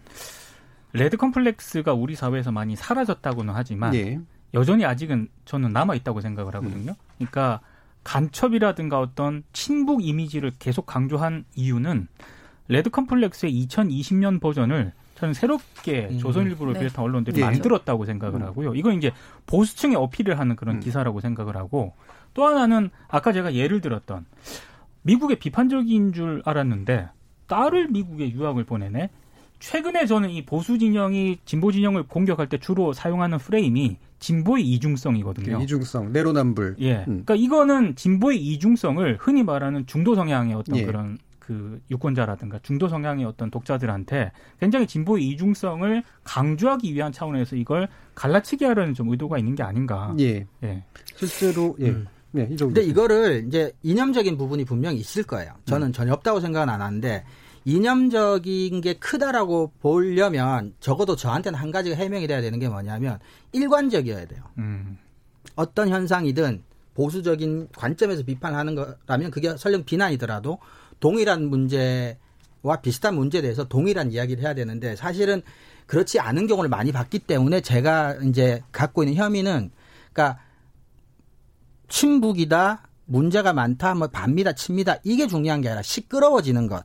레드 컴플렉스가 우리 사회에서 많이 사라졌다고는 하지만 예. 여전히 아직은 저는 남아 있다고 생각을 하거든요. 그러니까 간첩이라든가 어떤 친북 이미지를 계속 강조한 이유는 레드 컴플렉스의 2020년 버전을 저는 새롭게 음. 조선일보를 네. 비롯한 언론들이 예. 만들었다고 생각을 하고요. 이건 이제 보수층에 어필을 하는 그런 음. 기사라고 생각을 하고 또 하나는 아까 제가 예를 들었던 미국에 비판적인 줄 알았는데 딸을 미국에 유학을 보내네. 최근에 저는 이 보수 진영이 진보 진영을 공격할 때 주로 사용하는 프레임이 진보의 이중성이거든요. 그 이중성, 내로남불. 예. 음. 그러니까 이거는 진보의 이중성을 흔히 말하는 중도 성향의 어떤 예. 그런 그 유권자라든가 중도 성향의 어떤 독자들한테 굉장히 진보의 이중성을 강조하기 위한 차원에서 이걸 갈라치기 하려는 좀 의도가 있는 게 아닌가. 예. 예. 실제로 예. 음. 네, 이 정도. 근데 이거를 이제 이념적인 부분이 분명히 있을 거예요. 저는 전혀 없다고 생각은 안 하는데 이념적인 게 크다라고 보려면 적어도 저한테는 한 가지가 해명이 돼야 되는 게 뭐냐면 일관적이어야 돼요. 음. 어떤 현상이든 보수적인 관점에서 비판하는 거라면 그게 설령 비난이더라도 동일한 문제와 비슷한 문제에 대해서 동일한 이야기를 해야 되는데 사실은 그렇지 않은 경우를 많이 봤기 때문에 제가 이제 갖고 있는 혐의는 그러니까 친북이다 문제가 많다 뭐 반미다 친미다 이게 중요한 게 아니라 시끄러워지는 것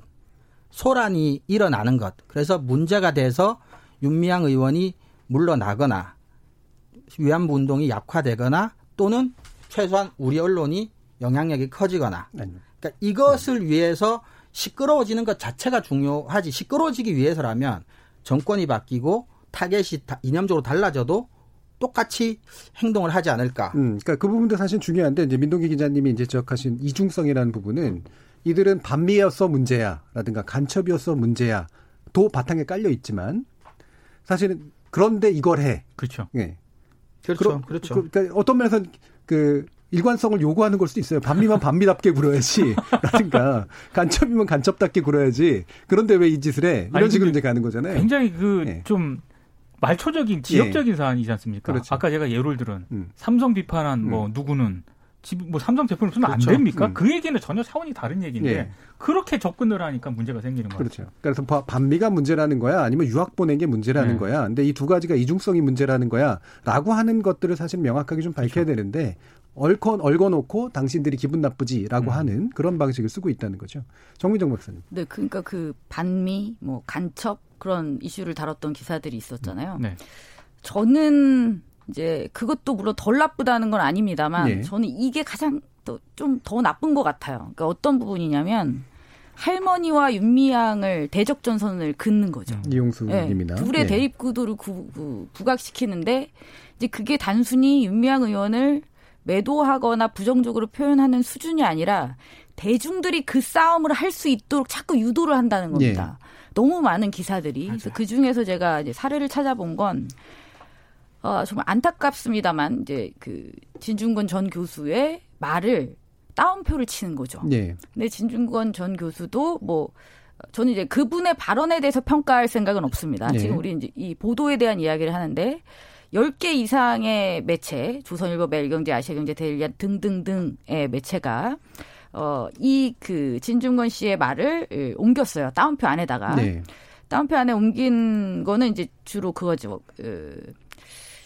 소란이 일어나는 것 그래서 문제가 돼서 윤미향 의원이 물러나거나 위안부 운동이 약화되거나 또는 최소한 우리 언론이 영향력이 커지거나 아니요. 그러니까 이것을 위해서 시끄러워지는 것 자체가 중요하지 시끄러워지기 위해서라면 정권이 바뀌고 타겟이 다- 이념적으로 달라져도 똑같이 행동을 하지 않을까. 음, 그러니까 그 부분도 사실 중요한데 이제 민동기 기자님이 이제 지적하신 이중성이라는 부분은 이들은 반미였어 문제야라든가 간첩이었어 문제야 도 바탕에 깔려 있지만 사실은 그런데 이걸 해. 그렇죠. 예. 그렇죠. 그러, 그렇죠. 그, 그러니까 어떤 면에서 그 일관성을 요구하는 걸 수도 있어요. 반미만 반미답게 굴어야지. 라든가 [laughs] 간첩이면 간첩답게 굴어야지. 그런데 왜 이 짓을 해? 이런 아니, 식으로 이제 가는 거잖아요. 굉장히 그 예. 좀 말초적인 지역적인 사안이지 않습니까? 그렇죠. 아까 제가 예를 들은 음. 삼성 비판한 음. 뭐 누구는 집 뭐 삼성 제품을 쓰면 그렇죠. 안 됩니까? 음. 그 얘기는 전혀 차원이 다른 얘기인데 예. 그렇게 접근을 하니까 문제가 생기는 거예요. 그렇죠. 그래서 바- 반미가 문제라는 거야, 아니면 유학 보낸 게 문제라는 네. 거야. 근데 이 두 가지가 이중성이 문제라는 거야라고 하는 것들을 사실 명확하게 좀 밝혀야 그렇죠. 되는데 얽어 얽어놓고 당신들이 기분 나쁘지라고 음. 하는 그런 방식을 쓰고 있다는 거죠. 정민정 박사님. 네, 그러니까 그 반미, 뭐 간첩 그런 이슈를 다뤘던 기사들이 있었잖아요. 네. 저는 이제 그것도 물론 덜 나쁘다는 건 아닙니다만 네. 저는 이게 가장 좀더 나쁜 것 같아요. 그러니까 어떤 부분이냐면 할머니와 윤미향을 대적 전선을 긋는 거죠. 음. 이용수님이나 네, 둘의 예. 대립 구도를 구, 구, 부각시키는데 이제 그게 단순히 윤미향 의원을 매도하거나 부정적으로 표현하는 수준이 아니라 대중들이 그 싸움을 할 수 있도록 자꾸 유도를 한다는 겁니다. 너무 많은 기사들이 그래서 그 중에서 제가 이제 사례를 찾아본 건 어, 정말 안타깝습니다만 이제 그 진중권 전 교수의 말을 따옴표를 치는 거죠. 예. 근데 진중권 전 교수도 뭐 저는 이제 그분의 발언에 대해서 평가할 생각은 없습니다. 네. 지금 우리 이제 이 보도에 대한 이야기를 하는데 10개 이상의 매체, 조선일보, 매일경제, 아시아경제, 데일리안 등등등의 매체가 어, 이 그 진중권 씨의 말을 예, 옮겼어요. 따옴표 안에다가. 네. 따옴표 안에 옮긴 거는 이제 주로 그거죠. 그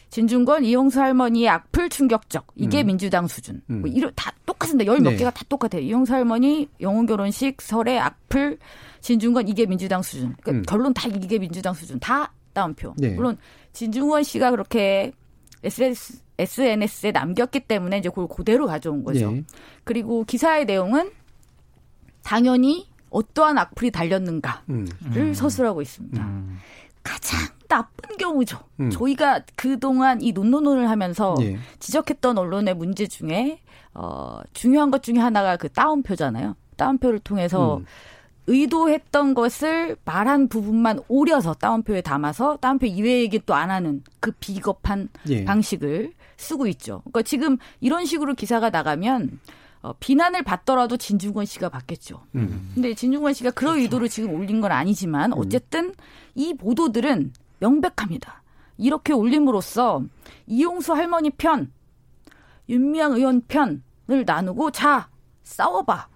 진중권 이용수 할머니의 악플 충격적. 이게 음. 민주당 수준. 음. 뭐 이런 다 똑같습니다. 열몇 네. 개가 다 똑같아요. 이용수 할머니 영혼 결혼식 설의 악플 진중권 이게 민주당 수준. 그러니까 음. 결론 다 이게 민주당 수준. 다 따옴표. 네. 물론 진중권 씨가 그렇게 SNS, SNS에 남겼기 때문에 이제 그걸 그대로 가져온 거죠. 예. 그리고 기사의 내용은 당연히 어떠한 악플이 달렸는가를 음. 서술하고 있습니다. 음. 가장 나쁜 경우죠. 음. 저희가 그동안 이 논논을 하면서 예. 지적했던 언론의 문제 중에 어, 중요한 것 중에 하나가 그 따옴표잖아요. 따옴표를 통해서 음. 의도했던 것을 말한 부분만 오려서 따옴표에 담아서 따옴표 이외의 얘기 또 안 하는 그 비겁한 예. 방식을 쓰고 있죠. 그러니까 지금 이런 식으로 기사가 나가면 어, 비난을 받더라도 진중권 씨가 받겠죠. 음. 근데 진중권 씨가 그런 의도로 지금 올린 건 아니지만 어쨌든 이 보도들은 명백합니다. 이렇게 올림으로써 이용수 할머니 편, 윤미향 의원 편을 나누고 자 싸워봐.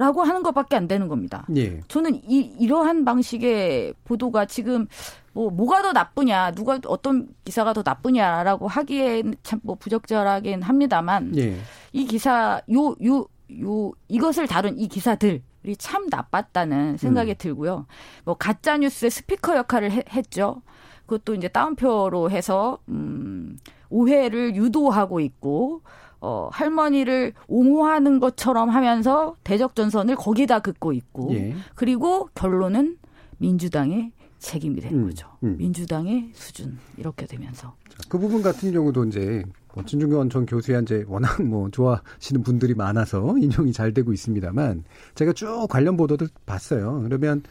라고 하는 것밖에 안 되는 겁니다. 예. 저는 이, 이러한 방식의 보도가 지금 뭐 뭐가 더 나쁘냐, 누가 어떤 기사가 더 나쁘냐라고 하기엔 참 뭐 부적절하긴 합니다만 예. 이 기사 요 요 요 이것을 다룬 이 기사들 이 참 나빴다는 생각이 음. 들고요. 뭐 가짜 뉴스의 스피커 역할을 해- 했죠. 그것도 이제 따옴표로 해서 음 오해를 유도하고 있고 어 할머니를 옹호하는 것처럼 하면서 대적 전선을 거기다 긋고 있고 예. 그리고 결론은 민주당의 책임이 되는 음, 거죠. 음. 민주당의 수준 이렇게 되면서 그 부분 같은 경우도 이제 뭐 진중권 전 교수야 이제 워낙 뭐 좋아하시는 분들이 많아서 인용이 잘 되고 있습니다만 제가 쭉 관련 보도들 봤어요. 그러면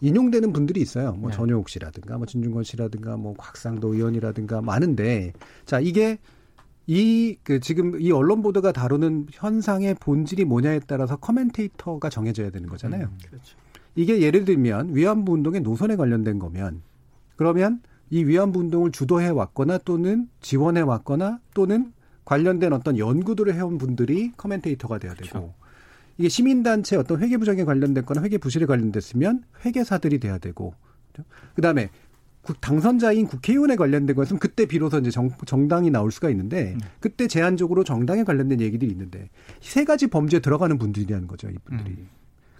인용되는 분들이 있어요. 뭐 네. 전효옥 씨라든가 뭐 진중권 씨라든가 뭐 곽상도 의원이라든가 많은데 자 이게 이 그 지금 이 언론 보도가 다루는 현상의 본질이 뭐냐에 따라서 커멘테이터가 정해져야 되는 거잖아요. 그렇죠. 이게 예를 들면 위안부 운동의 노선에 관련된 거면 그러면 이 위안부 운동을 주도해 왔거나 또는 지원해 왔거나 또는 관련된 어떤 연구들을 해온 분들이 커멘테이터가 돼야 되고 그렇죠. 이게 시민단체 어떤 회계 부정에 관련됐거나 회계 부실에 관련됐으면 회계사들이 돼야 되고 그다음에 국- 당선자인 국회의원에 관련된 것은 그때 비로소 이제 정, 정당이 나올 수가 있는데 그때 제한적으로 정당에 관련된 얘기들이 있는데 이세 가지 범죄에 들어가는 분들이라는 거죠 이분들이.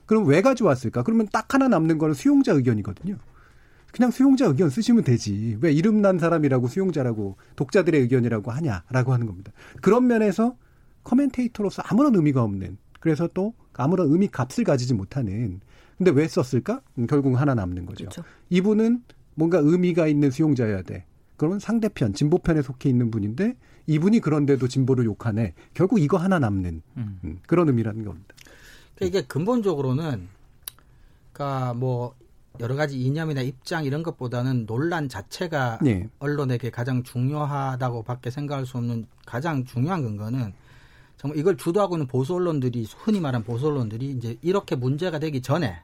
그럼 왜 가져왔을까? 그러면 딱 하나 남는 거는 수용자 의견이거든요. 그냥 수용자 의견 쓰시면 되지. 왜 이름 난 사람이라고 수용자라고 독자들의 의견이라고 하냐라고 하는 겁니다. 그런 면에서 커멘테이터로서 아무런 의미가 없는 그래서 또 아무런 의미 값을 가지지 못하는 근데 왜 썼을까? 음, 결국 하나 남는 거죠. 그렇죠. 이분은 뭔가 의미가 있는 수용자여야 돼. 그러면 상대편, 진보편에 속해 있는 분인데 이분이 그런데도 진보를 욕하네. 결국 이거 하나 남는 음. 음, 그런 의미라는 겁니다. 그러니까 이게 근본적으로는 그러니까 뭐 여러 가지 이념이나 입장 이런 것보다는 논란 자체가 예. 언론에게 가장 중요하다고 밖에 생각할 수 없는 가장 중요한 근거는 정말 이걸 주도하고 있는 보수 언론들이 흔히 말하는 보수 언론들이 이제 이렇게 문제가 되기 전에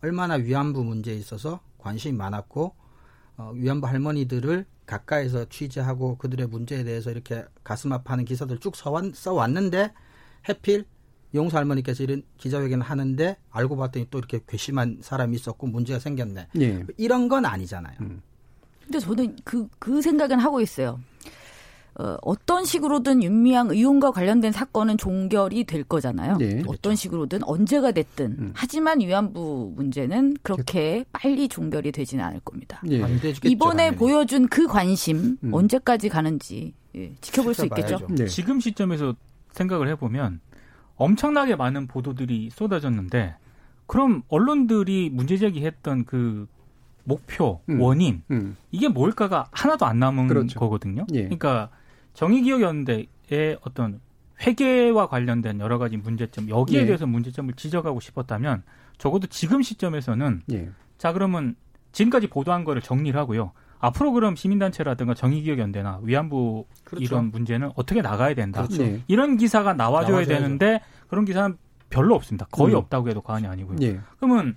얼마나 위안부 문제에 있어서 관심이 많았고 어, 위안부 할머니들을 가까이서 취재하고 그들의 문제에 대해서 이렇게 가슴 아파하는 기사들 쭉 써왔, 써왔는데 해필 용수 할머니께서 이런 기자회견을 하는데 알고 봤더니 또 이렇게 괘씸한 사람이 있었고 문제가 생겼네. 예. 이런 건 아니잖아요. 근데 저는 그, 그 생각은 하고 있어요. 어, 어떤 식으로든 윤미향 의원과 관련된 사건은 종결이 될 거잖아요. 네. 어떤 식으로든 언제가 됐든. 음. 하지만 위안부 문제는 그렇게 빨리 종결이 되지는 않을 겁니다. 되겠죠, 이번에 당연히. 보여준 그 관심 음. 언제까지 가는지 예, 지켜볼 수 있겠죠. 네. 지금 시점에서 생각을 해보면 엄청나게 많은 보도들이 쏟아졌는데 그럼 언론들이 문제 제기했던 그 목표 음. 원인 음. 이게 뭘까가 하나도 안 남은 그렇죠. 거거든요. 예. 그러니까 정의기억연대의 어떤 회계와 관련된 여러 가지 문제점 여기에 예. 대해서 문제점을 지적하고 싶었다면 적어도 지금 시점에서는 예. 자 그러면 지금까지 보도한 거를 정리를 하고요. 앞으로 그럼 시민단체라든가 정의기억연대나 위안부 그렇죠. 이런 문제는 어떻게 나가야 된다. 그렇죠. 예. 이런 기사가 나와줘야 나와줘야죠. 되는데 그런 기사는 별로 없습니다. 거의 음. 없다고 해도 과언이 아니고요. 예. 그러면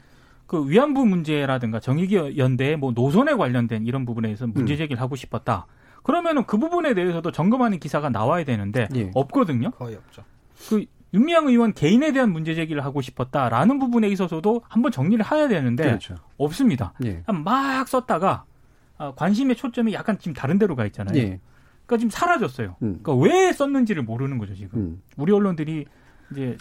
그 위안부 문제라든가 정의기연대의 뭐 노선에 관련된 이런 부분에 대해서 문제 음. 제기를 하고 싶었다. 그러면은 그 부분에 대해서도 점검하는 기사가 나와야 되는데 예. 없거든요. 거의 없죠. 그 윤미향 의원 개인에 대한 문제 제기를 하고 싶었다라는 부분에 있어서도 한번 정리를 해야 되는데 그렇죠. 없습니다. 예. 막 썼다가 아, 관심의 초점이 약간 지금 다른 데로 가 있잖아요. 예. 그러니까 지금 사라졌어요. 음. 그러니까 왜 썼는지를 모르는 거죠 지금. 음. 우리 언론들이 이제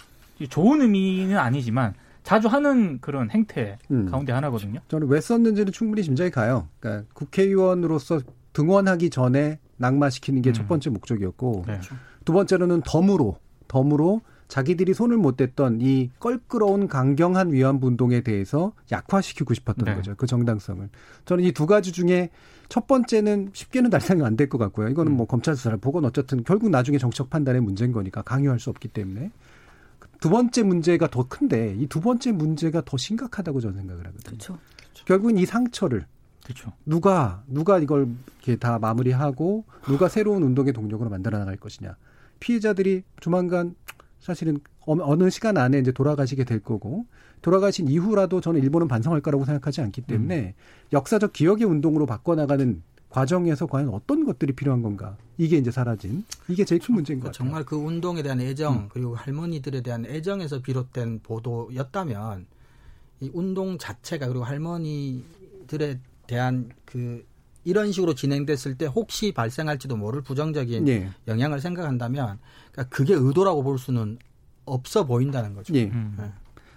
좋은 의미는 아니지만 자주 하는 그런 행태 음. 가운데 하나거든요. 저는 왜 썼는지는 충분히 짐작이 가요. 그러니까 국회의원으로서 등원하기 전에 낙마시키는 게첫 음. 번째 목적이었고 네. 두 번째로는 덤으로 덤으로 자기들이 손을 못 댔던 이 껄끄러운 강경한 위안부 운동에 대해서 약화시키고 싶었던 네. 거죠. 그 정당성을. 저는 이 두 가지 중에 첫 번째는 쉽게는 달성이 안 될 것 같고요. 이거는 뭐 검찰 수사를 보건 어쨌든 결국 나중에 정책 판단의 문제인 거니까 강요할 수 없기 때문에 두 번째 문제가 더 큰데 이 두 번째 문제가 더 심각하다고 저는 생각을 하거든요. 그렇죠. 결국은 이 상처를 그렇죠. 누가 누가 이걸 이렇게 다 마무리하고 누가 새로운 운동의 동력으로 만들어 나갈 것이냐. 피해자들이 조만간 사실은 어느- 시간 안에 이제 돌아가시게 될 거고 돌아가신 이후라도 저는 일본은 반성할 거라고 생각하지 않기 때문에 역사적 기억의 운동으로 바꿔나가는 과정에서 과연 어떤 것들이 필요한 건가 이게 이제 사라진 이게 제일 큰 문제인 것 그러니까 같아요. 정말 그 운동에 대한 애정 음. 그리고 할머니들에 대한 애정에서 비롯된 보도였다면 이 운동 자체가 그리고 할머니들에 대한 그 이런 식으로 진행됐을 때 혹시 발생할지도 모를 부정적인 예, 영향을 생각한다면 그러니까 그게 의도라고 볼 수는 없어 보인다는 거죠. 예. 음. 네.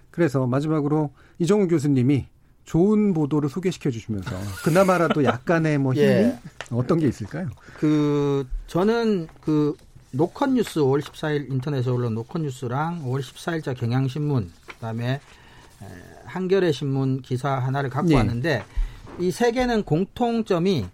그래서 마지막으로 이정우 교수님이 좋은 보도를 소개시켜 주시면서 그나마라도 [laughs] 약간의 뭐 힘이 예. 어떤 게 있을까요? 그 저는 그 노컷 뉴스 5월 14일 인터넷에 올라온 노컷 뉴스랑 5월 14일자 경향신문 그다음에 에, 한겨레 신문 기사 하나를 갖고 예. 왔는데 이 세 개는 공통점이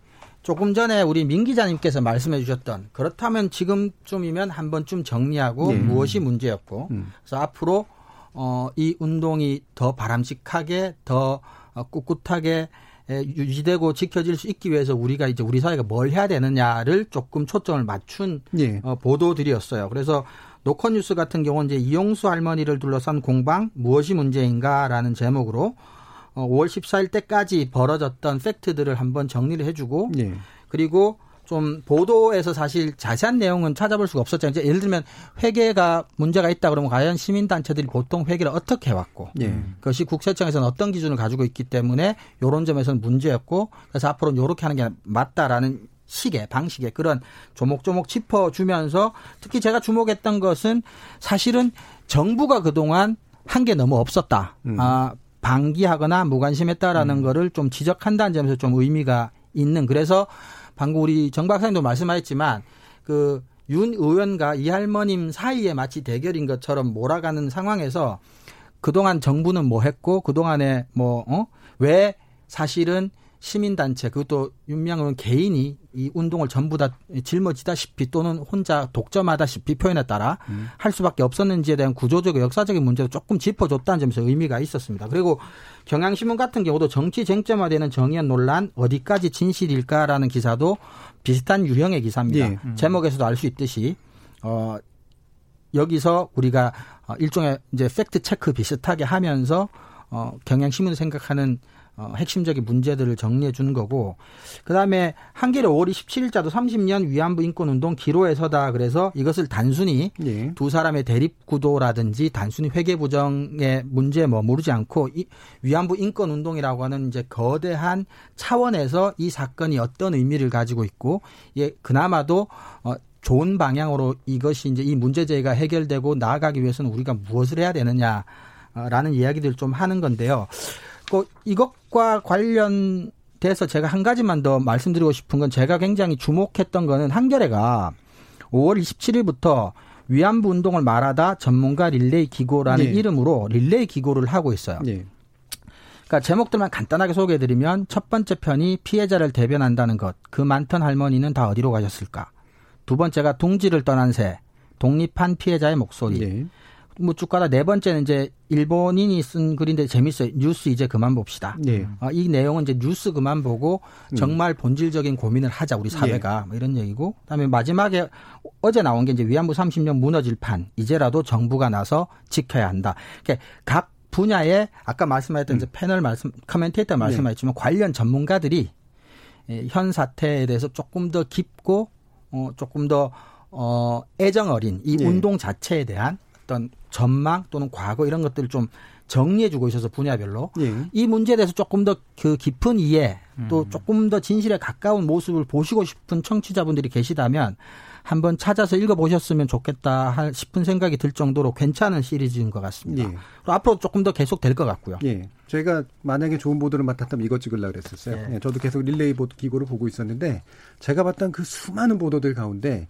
조금 전에 우리 민 기자님께서 말씀해 주셨던 그렇다면 지금쯤이면 한 번쯤 정리하고 예. 무엇이 문제였고 음. 그래서 앞으로 어, 이 운동이 더 바람직하게 더 어, 꿋꿋하게 에, 유지되고 지켜질 수 있기 위해서 우리가 이제 우리 사회가 뭘 해야 되느냐를 조금 초점을 맞춘 예. 어, 보도들이었어요. 그래서 노컷뉴스 같은 경우는 이제 이용수 할머니를 둘러싼 공방 무엇이 문제인가라는 제목으로 어, 5월 14일 때까지 벌어졌던 팩트들을 한번 정리를 해주고 예. 그리고 좀 보도에서 사실 자세한 내용은 찾아볼 수가 없었잖아요. 이제 예를 들면 회계가 문제가 있다 그러면 과연 시민단체들이 보통 회계를 어떻게 해왔고 예. 그것이 국세청에서는 어떤 기준을 가지고 있기 때문에 이런 점에서는 문제였고 그래서 앞으로는 이렇게 하는 게 맞다라는 식의 방식의 그런 조목조목 짚어주면서 특히 제가 주목했던 것은 사실은 정부가 그동안 한 게 너무 없었다. 음. 아, 방기하거나 무관심했다라는 음. 거를 좀 지적한다는 점에서 좀 의미가 있는 그래서 방금 우리 정 박사님도 말씀하셨지만 그 윤 의원과 이 할머님 사이에 마치 대결인 것처럼 몰아가는 상황에서 그동안 정부는 뭐 했고 그동안에 뭐, 어? 왜 사실은 시민단체 그것도 윤명은 개인이 이 운동을 전부 다 짊어지다시피 또는 혼자 독점하다시피 표현에 따라 음. 할 수밖에 없었는지에 대한 구조적 역사적인 문제도 조금 짚어줬다는 점에서 의미가 있었습니다. 그리고 경향신문 같은 경우도 정치 쟁점화되는 정의연 논란 어디까지 진실일까라는 기사도 비슷한 유형의 기사입니다. 예. 음. 제목에서도 알 수 있듯이 어 여기서 우리가 어, 일종의 이제 팩트 체크 비슷하게 하면서 어 경향신문을 생각하는 어, 핵심적인 문제들을 정리해 주는 거고 그다음에 한겨레 5월 27일자도 30년 위안부 인권 운동 기로에 서다 그래서 이것을 단순히 예. 두 사람의 대립 구도라든지 단순히 회계 부정의 문제에 머무르지 않고 이 위안부 인권 운동이라고 하는 이제 거대한 차원에서 이 사건이 어떤 의미를 가지고 있고 예 그나마도 어 좋은 방향으로 이것이 이제 이 문제 제기가 해결되고 나아가기 위해서는 우리가 무엇을 해야 되느냐라는 이야기들을 좀 하는 건데요. 그 이것 과 관련돼서 제가 한 가지만 더 말씀드리고 싶은 건 제가 굉장히 주목했던 거는 한겨레가 5월 27일부터 위안부 운동을 말하다 전문가 릴레이 기고라는 네. 이름으로 릴레이 기고를 하고 있어요. 네. 그러니까 제목들만 간단하게 소개해드리면 첫 번째 편이 피해자를 대변한다는 것. 그 많던 할머니는 다 어디로 가셨을까? 두 번째가 동지를 떠난 새. 독립한 피해자의 목소리. 네. 뭐 쭉 가다 네 번째는 이제 일본인이 쓴 글인데 재밌어요. 뉴스 이제 그만 봅시다. 네. 어, 이 내용은 이제 뉴스 그만 보고 음. 정말 본질적인 고민을 하자 우리 사회가 네. 뭐 이런 얘기고 그다음에 마지막에 어제 나온 게 이제 위안부 30년 무너질 판 이제라도 정부가 나서 지켜야 한다. 그러니까 각 분야에 아까 말씀하셨던 음. 이제 패널 말씀 커멘테이터 네. 말씀하셨지만 네. 관련 전문가들이 예, 현 사태에 대해서 조금 더 깊고 어 조금 더 어, 애정 어린 이 네. 운동 자체에 대한 어떤 전망 또는 과거 이런 것들을 좀 정리해주고 있어서 분야별로 예. 이 문제에 대해서 조금 더 그 깊은 이해 또 음. 조금 더 진실에 가까운 모습을 보시고 싶은 청취자분들이 계시다면 한번 찾아서 읽어보셨으면 좋겠다 싶은 생각이 들 정도로 괜찮은 시리즈인 것 같습니다. 예. 앞으로 조금 더 계속 될 것 같고요. 예. 저희가 만약에 좋은 보도를 맡았다면 이거 찍으려고 그랬었어요. 예. 예. 저도 계속 릴레이 보도 기고를 보고 있었는데 제가 봤던 그 수많은 보도들 가운데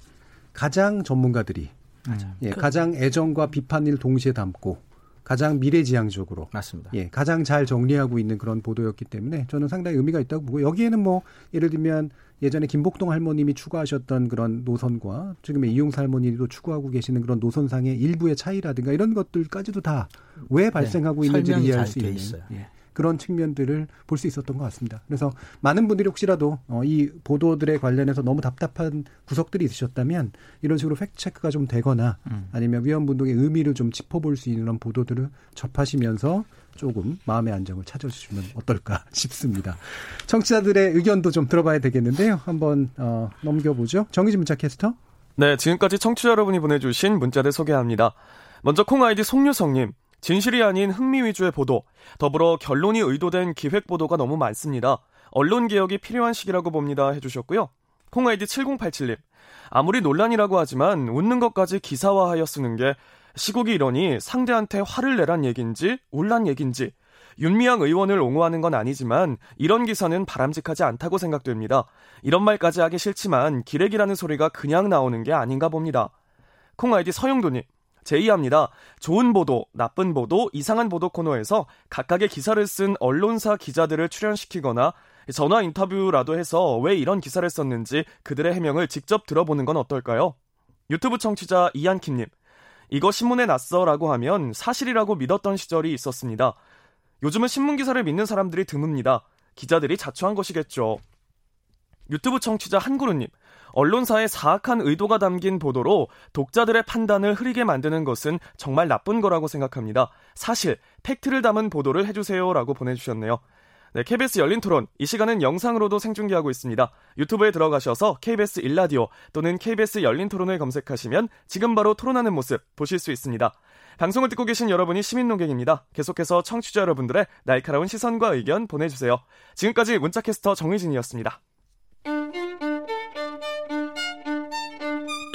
가장 전문가들이 맞아. 예, 그... 가장 애정과 비판을 동시에 담고 가장 미래지향적으로 맞습니다. 예, 가장 잘 정리하고 있는 그런 보도였기 때문에 저는 상당히 의미가 있다고 보고 여기에는 뭐 예를 들면 예전에 김복동 할머님이 추구하셨던 그런 노선과 지금의 이용사 할머니도 추구하고 계시는 그런 노선상의 일부의 차이라든가 이런 것들까지도 다 왜 발생하고 네, 있는지를 이해할 수 있는 예. 그런 측면들을 볼 수 있었던 것 같습니다. 그래서 많은 분들이 혹시라도 어, 이 보도들에 관련해서 너무 답답한 구석들이 있으셨다면 이런 식으로 팩트 체크가 좀 되거나 음. 아니면 위험운동의 의미를 좀 짚어볼 수 있는 보도들을 접하시면서 조금 마음의 안정을 찾아주시면 어떨까 [laughs] 싶습니다. 청취자들의 의견도 좀 들어봐야 되겠는데요. 한번 어, 넘겨보죠. 정의진 문자 캐스터. 네, 지금까지 청취자 여러분이 보내주신 문자들 소개합니다. 먼저 콩 아이디 송유성님. 진실이 아닌 흥미 위주의 보도, 더불어 결론이 의도된 기획 보도가 너무 많습니다. 언론 개혁이 필요한 시기라고 봅니다. 해주셨고요. 콩아이디 7087님. 아무리 논란이라고 하지만 웃는 것까지 기사화하여 쓰는 게 시국이 이러니 상대한테 화를 내란 얘긴지 울란 얘긴지 윤미향 의원을 옹호하는 건 아니지만 이런 기사는 바람직하지 않다고 생각됩니다. 이런 말까지 하기 싫지만 기레기라는 소리가 그냥 나오는 게 아닌가 봅니다. 콩아이디 서영도님. 제의합니다. 좋은 보도, 나쁜 보도, 이상한 보도 코너에서 각각의 기사를 쓴 언론사 기자들을 출연시키거나 전화 인터뷰라도 해서 왜 이런 기사를 썼는지 그들의 해명을 직접 들어보는 건 어떨까요? 유튜브 청취자 이한킴님, 이거 신문에 났어라고 하면 사실이라고 믿었던 시절이 있었습니다. 요즘은 신문 기사를 믿는 사람들이 드뭅니다. 기자들이 자초한 것이겠죠. 유튜브 청취자 한구루님, 언론사의 사악한 의도가 담긴 보도로 독자들의 판단을 흐리게 만드는 것은 정말 나쁜 거라고 생각합니다. 사실, 팩트를 담은 보도를 해주세요라고 보내주셨네요. 네, KBS 열린 토론. 이 시간은 영상으로도 생중계하고 있습니다. 유튜브에 들어가셔서 KBS 일라디오 또는 KBS 열린 토론을 검색하시면 지금 바로 토론하는 모습 보실 수 있습니다. 방송을 듣고 계신 여러분이 시민 농객입니다. 계속해서 청취자 여러분들의 날카로운 시선과 의견 보내주세요. 지금까지 문자캐스터 정의진이었습니다.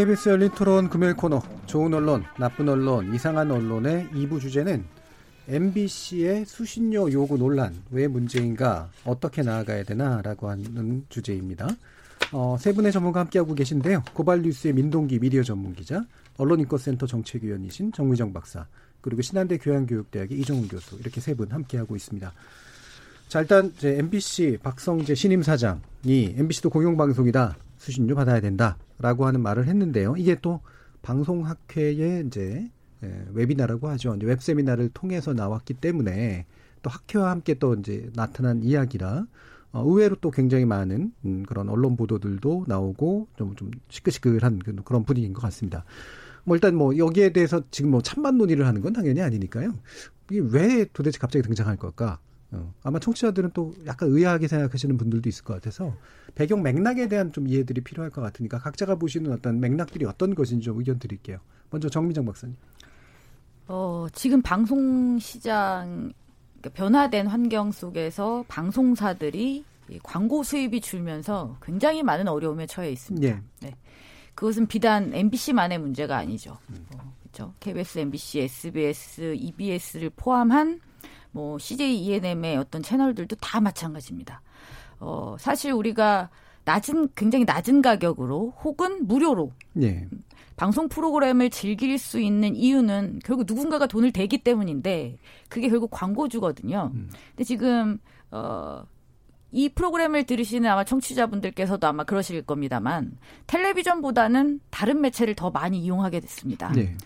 KBS 열린 토론 금요일 코너 좋은 언론, 나쁜 언론, 이상한 언론의 2부 주제는 MBC의 수신료 요구 논란 왜 문제인가 어떻게 나아가야 되나라고 하는 주제입니다. 어, 세 분의 전문가 함께하고 계신데요. 고발뉴스의 민동기 미디어 전문기자, 언론인권센터 정책위원이신 정미정 박사, 그리고 신한대 교양교육대학의 이정훈 교수 이렇게 세 분 함께하고 있습니다. 자 일단 이제 MBC 박성제 신임 사장이 MBC도 공영방송이다 수신료 받아야 된다라고 하는 말을 했는데요. 이게 또 방송학회의 이제 예, webinar라고 하죠. 이제 웹 세미나를 통해서 나왔기 때문에 또 학회와 함께 또 이제 나타난 이야기라 어, 의외로 또 굉장히 많은 음, 그런 언론 보도들도 나오고 좀, 좀 시끌시끌한 그, 그런 분위기인 것 같습니다. 뭐 일단 뭐 여기에 대해서 지금 뭐 찬반 논의를 하는 건 당연히 아니니까요. 이게 왜 도대체 갑자기 등장할 걸까? 어, 아마 청취자들은 또 약간 의아하게 생각하시는 분들도 있을 것 같아서 배경 맥락에 대한 좀 이해들이 필요할 것 같으니까 각자가 보시는 어떤 맥락들이 어떤 것인지 좀 의견 드릴게요. 먼저 정미정 박사님. 어, 지금 방송 시장 그러니까 변화된 환경 속에서 방송사들이 광고 수입이 줄면서 굉장히 많은 어려움에 처해 있습니다. 예. 네. 그것은 비단 MBC만의 문제가 아니죠. 어, 그렇죠. KBS, MBC, SBS, EBS를 포함한 뭐 CJ ENM의 어떤 채널들도 다 마찬가지입니다. 어, 사실 우리가 낮은 굉장히 낮은 가격으로 혹은 무료로 예. 방송 프로그램을 즐길 수 있는 이유는 결국 누군가가 돈을 대기 때문인데 그게 결국 광고주거든요. 음. 근데 지금 어. 이 프로그램을 들으시는 아마 청취자분들께서도 아마 그러실 겁니다만 텔레비전보다는 다른 매체를 더 많이 이용하게 됐습니다. 네.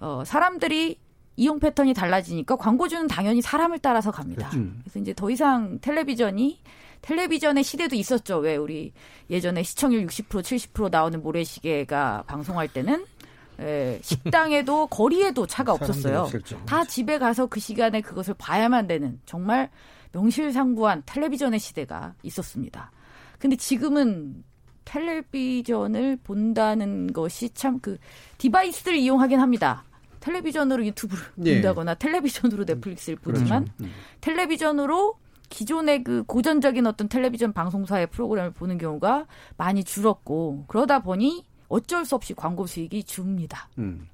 어, 사람들이 이용 패턴이 달라지니까 광고주는 당연히 사람을 따라서 갑니다. 그렇죠. 그래서 이제 더 이상 텔레비전이 텔레비전의 시대도 있었죠. 왜 우리 예전에 시청률 60% 70% 나오는 모래시계가 방송할 때는 에, 식당에도 [laughs] 거리에도 차가 없었어요. 다 집에 가서 그 시간에 그것을 봐야만 되는 정말 명실상부한 텔레비전의 시대가 있었습니다. 근데 지금은 텔레비전을 본다는 것이 참 그 디바이스를 이용하긴 합니다. 텔레비전으로 유튜브를 예. 본다거나 텔레비전으로 넷플릭스를 보지만 그렇죠. 음. 텔레비전으로 기존의 그 고전적인 어떤 텔레비전 방송사의 프로그램을 보는 경우가 많이 줄었고 그러다 보니 어쩔 수 없이 광고 수익이 줍니다. 음.